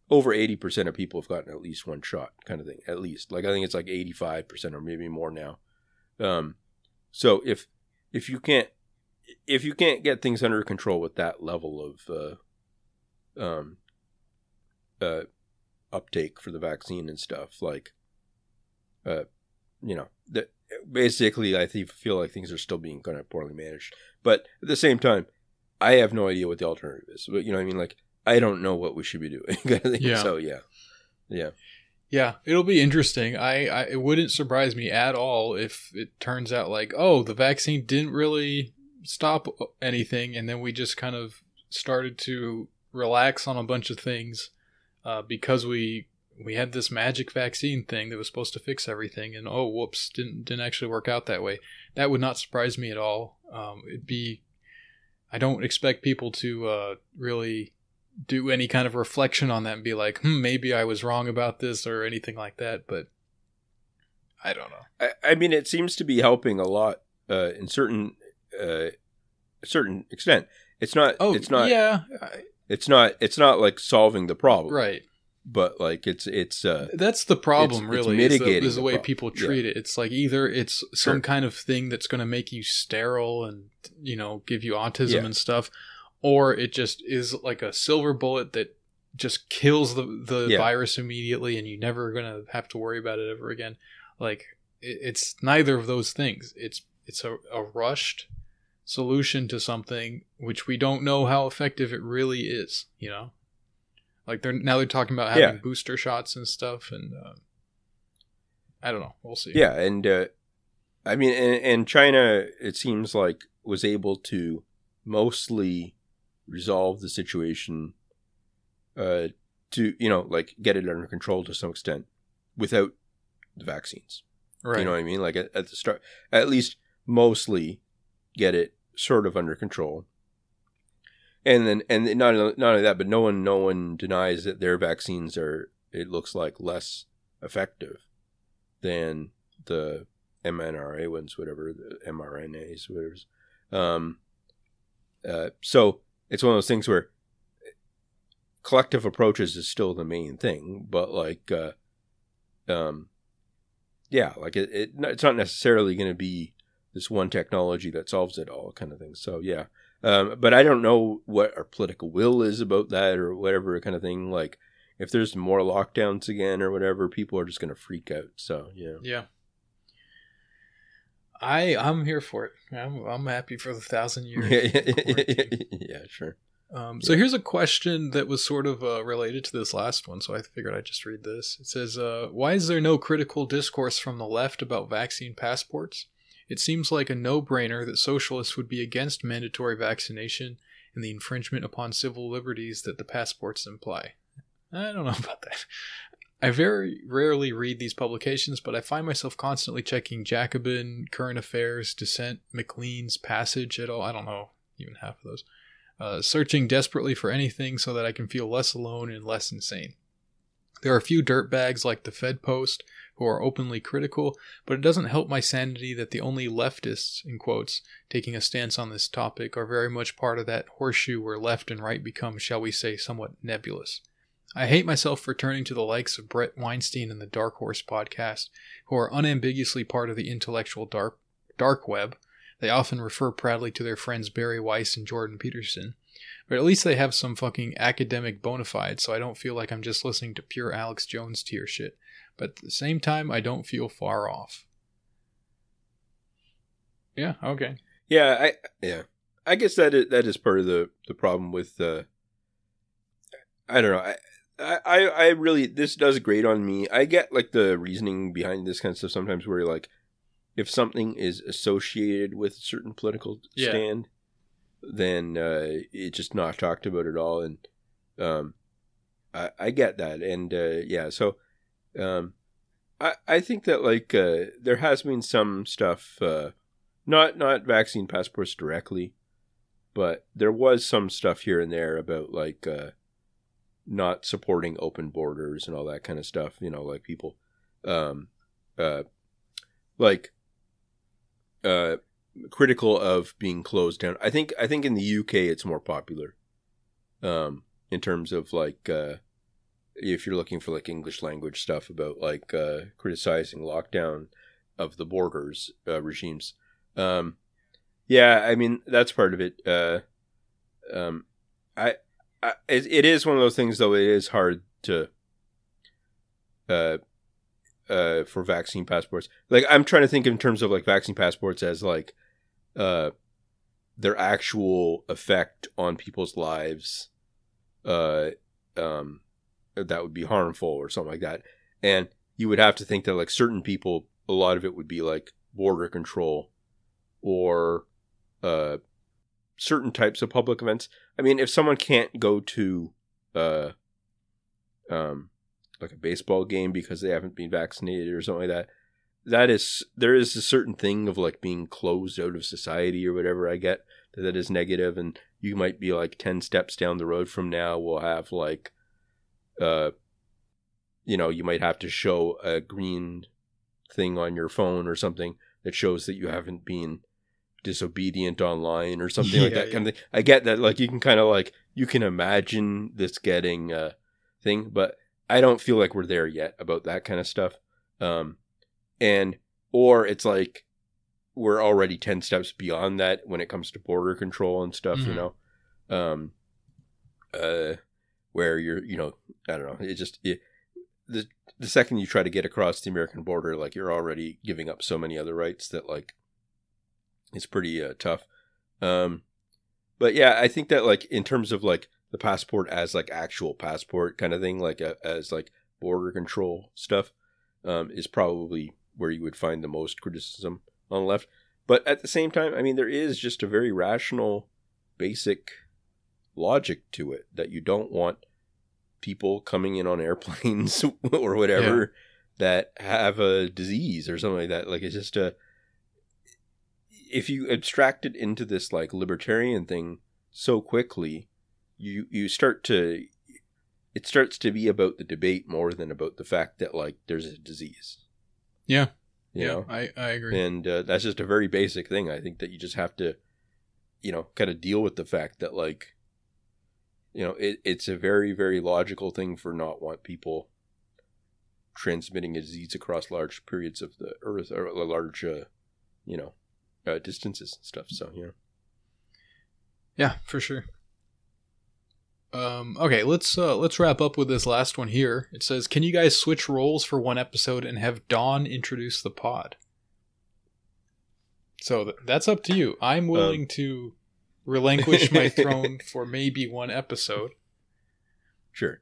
over eighty percent of people have gotten at least one shot, kind of thing. At least, like I think it's like eighty five percent or maybe more now. Um, so if if you can't if you can't get things under control with that level of uh, um, uh, uptake for the vaccine and stuff, like, uh, you know, that basically, I think, feel like things are still being kind of poorly managed. But at the same time, I have no idea what the alternative is. But you know, what I mean, like, I don't know what we should be doing. *laughs* yeah. So yeah, yeah. Yeah, it'll be interesting. I, I it wouldn't surprise me at all if it turns out like, oh, the vaccine didn't really stop anything, and then we just kind of started to relax on a bunch of things uh, because we we had this magic vaccine thing that was supposed to fix everything, and oh, whoops, didn't didn't actually work out that way. That would not surprise me at all. Um, it'd be, I don't expect people to uh, really do any kind of reflection on that and be like, hmm, maybe I was wrong about this or anything like that. But I don't know. I, I mean, it seems to be helping a lot uh, in certain uh, a certain extent. It's not. Oh, it's not. Yeah. It's not. It's not like solving the problem, right? But like it's it's. Uh, that's the problem, it's, really. It's mitigating is the, is the, the way problem. people treat yeah. it. It's like either it's some sure. kind of thing that's going to make you sterile and you know give you autism yeah. and stuff, or it just is like a silver bullet that just kills the the yeah. virus immediately and you're never gonna have to worry about it ever again like it, it's neither of those things it's it's a, a rushed solution to something which we don't know how effective it really is you know like they're now they're talking about having yeah. booster shots and stuff and uh, i don't know we'll see yeah and uh, i mean and, and china it seems like was able to mostly resolve the situation uh, to you know like get it under control to some extent without the vaccines. Right. You know what I mean? Like at, at the start, at least mostly get it sort of under control. And then, and not not only that, but no one no one denies that their vaccines are. It looks like less effective than the mRNA ones, whatever the mRNAs, whatever. Um, uh, so it's one of those things where collective approaches is still the main thing, but like, uh, um, yeah, like it, it it's not necessarily going to be this one technology that solves it all, kind of thing. So yeah, um, but I don't know what our political will is about that or whatever kind of thing. Like, if there's more lockdowns again or whatever, people are just going to freak out. So yeah, yeah. I I'm here for it. I'm I'm happy for the thousand years. *laughs* *laughs* yeah, sure. Um, so here's a question that was sort of uh, related to this last one, so I figured I'd just read this. It says, uh, "Why is there no critical discourse from the left about vaccine passports? It seems like a no-brainer that socialists would be against mandatory vaccination and the infringement upon civil liberties that the passports imply." I don't know *laughs* about that. I very rarely read these publications, but I find myself constantly checking Jacobin, Current Affairs, Dissent, Maclean's, Passage at all. I don't know even half of those. Uh, searching desperately for anything so that I can feel less alone and less insane. There are a few dirtbags like the Fed Post who are openly critical, but it doesn't help my sanity that the only leftists, in quotes, taking a stance on this topic are very much part of that horseshoe where left and right become, shall we say, somewhat nebulous. I hate myself for turning to the likes of Bret Weinstein and the Dark Horse podcast, who are unambiguously part of the intellectual dark, dark web. They often refer proudly to their friends Bari Weiss and Jordan Peterson. But at least they have some fucking academic bona fide, so I don't feel like I'm just listening to pure Alex Jones tier shit. But at the same time, I don't feel far off. Yeah, okay. Yeah, I yeah. I guess that is, that is part of the the problem with uh I don't know. I I, I really this does great on me. I get like the reasoning behind this kind of stuff sometimes where like if something is associated with a certain political yeah. stand, then uh, it's just not talked about at all. And um, I, I get that. And uh, yeah, so um, I I think that like uh, there has been some stuff, uh, not not vaccine passports directly, but there was some stuff here and there about like uh, not supporting open borders and all that kind of stuff. You know, like people, um, uh, like uh, critical of being closed down. I think I think in the UK it's more popular, um, in terms of like uh, if you're looking for like English language stuff about like uh, criticizing lockdown of the borders uh, regimes. Um, yeah, I mean that's part of it. Uh, um, I, I it, it is one of those things though. It is hard to uh uh for vaccine passports. Like I'm trying to think in terms of like vaccine passports as like uh their actual effect on people's lives uh um that would be harmful or something like that. And you would have to think that like certain people a lot of it would be like border control or uh certain types of public events. I mean, if someone can't go to uh um like a baseball game because they haven't been vaccinated or something like that, that is there is a certain thing of like being closed out of society or whatever I get that, that is negative and you might be like 10 steps down the road from now we'll have like uh you know, you might have to show a green thing on your phone or something that shows that you haven't been disobedient online or something like Yeah, that kind of thing. I get that like you can kind of like you can imagine this getting a thing, but I don't feel like we're there yet about that kind of stuff. Um and or it's like we're already 10 steps beyond that when it comes to border control and stuff, you Mhm. know. Um uh where you're, you know, I don't know, it just it, the the second you try to get across the American border, like you're already giving up so many other rights that like it's pretty uh, tough. Um, but yeah, I think that like in terms of like the passport as like actual passport kind of thing, like uh, as like border control stuff, um, is probably where you would find the most criticism on the left. But at the same time, I mean, there is just a very rational, basic logic to it that you don't want people coming in on airplanes *laughs* or whatever that have a disease or something like that. Like it's just a if you abstract it into this like libertarian thing so quickly, you you start to it starts to be about the debate more than about the fact that like there's a disease. Yeah. You yeah, know? I, I agree. and uh, that's just a very basic thing. I think that you just have to, you know, kind of deal with the fact that like, you know, it, it's a very very logical thing for not want people transmitting a disease across large periods of the earth or large, uh, you know, uh, distances and stuff. So yeah. Yeah, for sure. Um, okay, let's uh, let's wrap up with this last one here. It says, "Can you guys switch roles for one episode and have Dawn introduce the pod?" So th- that's up to you. I'm willing to relinquish my *laughs* throne for maybe one episode. Sure.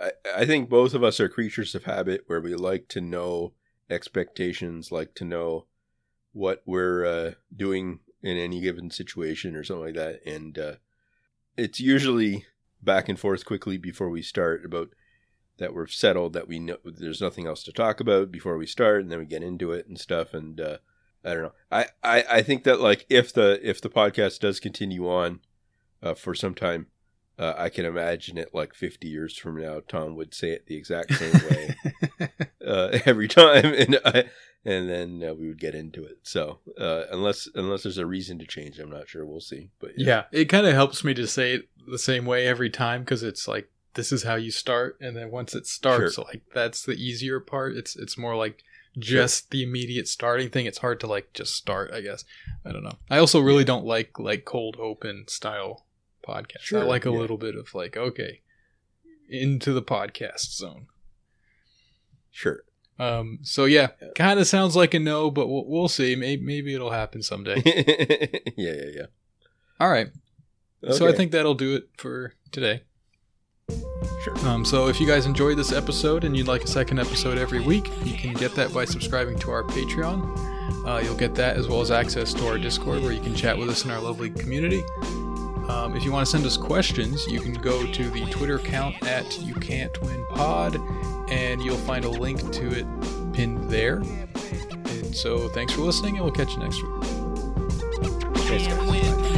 I, I think both of us are creatures of habit where we like to know expectations, like to know what we're uh, doing in any given situation or something like that. And uh, it's usually back and forth quickly before we start about that we're settled that we know there's nothing else to talk about before we start and then we get into it and stuff and uh, I don't know. I, I, I think that like if the if the podcast does continue on uh, for some time, uh, I can imagine it like 50 years from now, Tom would say it the exact same way *laughs* uh, every time, and I, and then uh, we would get into it. So uh, unless unless there's a reason to change, I'm not sure. We'll see. But yeah, it kind of helps me to say it the same way every time because it's like this is how you start, and then once it starts, Sure. like that's the easier part. It's it's more like just the immediate starting thing. It's hard to like just start. I guess I don't know. I also really don't like like cold open style podcasts. Sure, I like a yeah. little bit of like okay into the podcast zone. sure. Um. So yeah, Yeah. kind of sounds like a no, but we'll, we'll see. Maybe maybe it'll happen someday. *laughs* yeah, yeah, yeah. All right. So I think that'll do it for today. Sure. Um, so if you guys enjoyed this episode and you'd like a second episode every week, you can get that by subscribing to our Patreon. Uh, you'll get that as well as access to our Discord where you can chat with us in our lovely community. Um, if you want to send us questions, you can go to the Twitter account at You Can't Win Pod, and you'll find a link to it pinned there. And so thanks for listening, and we'll catch you next week. Thanks, guys.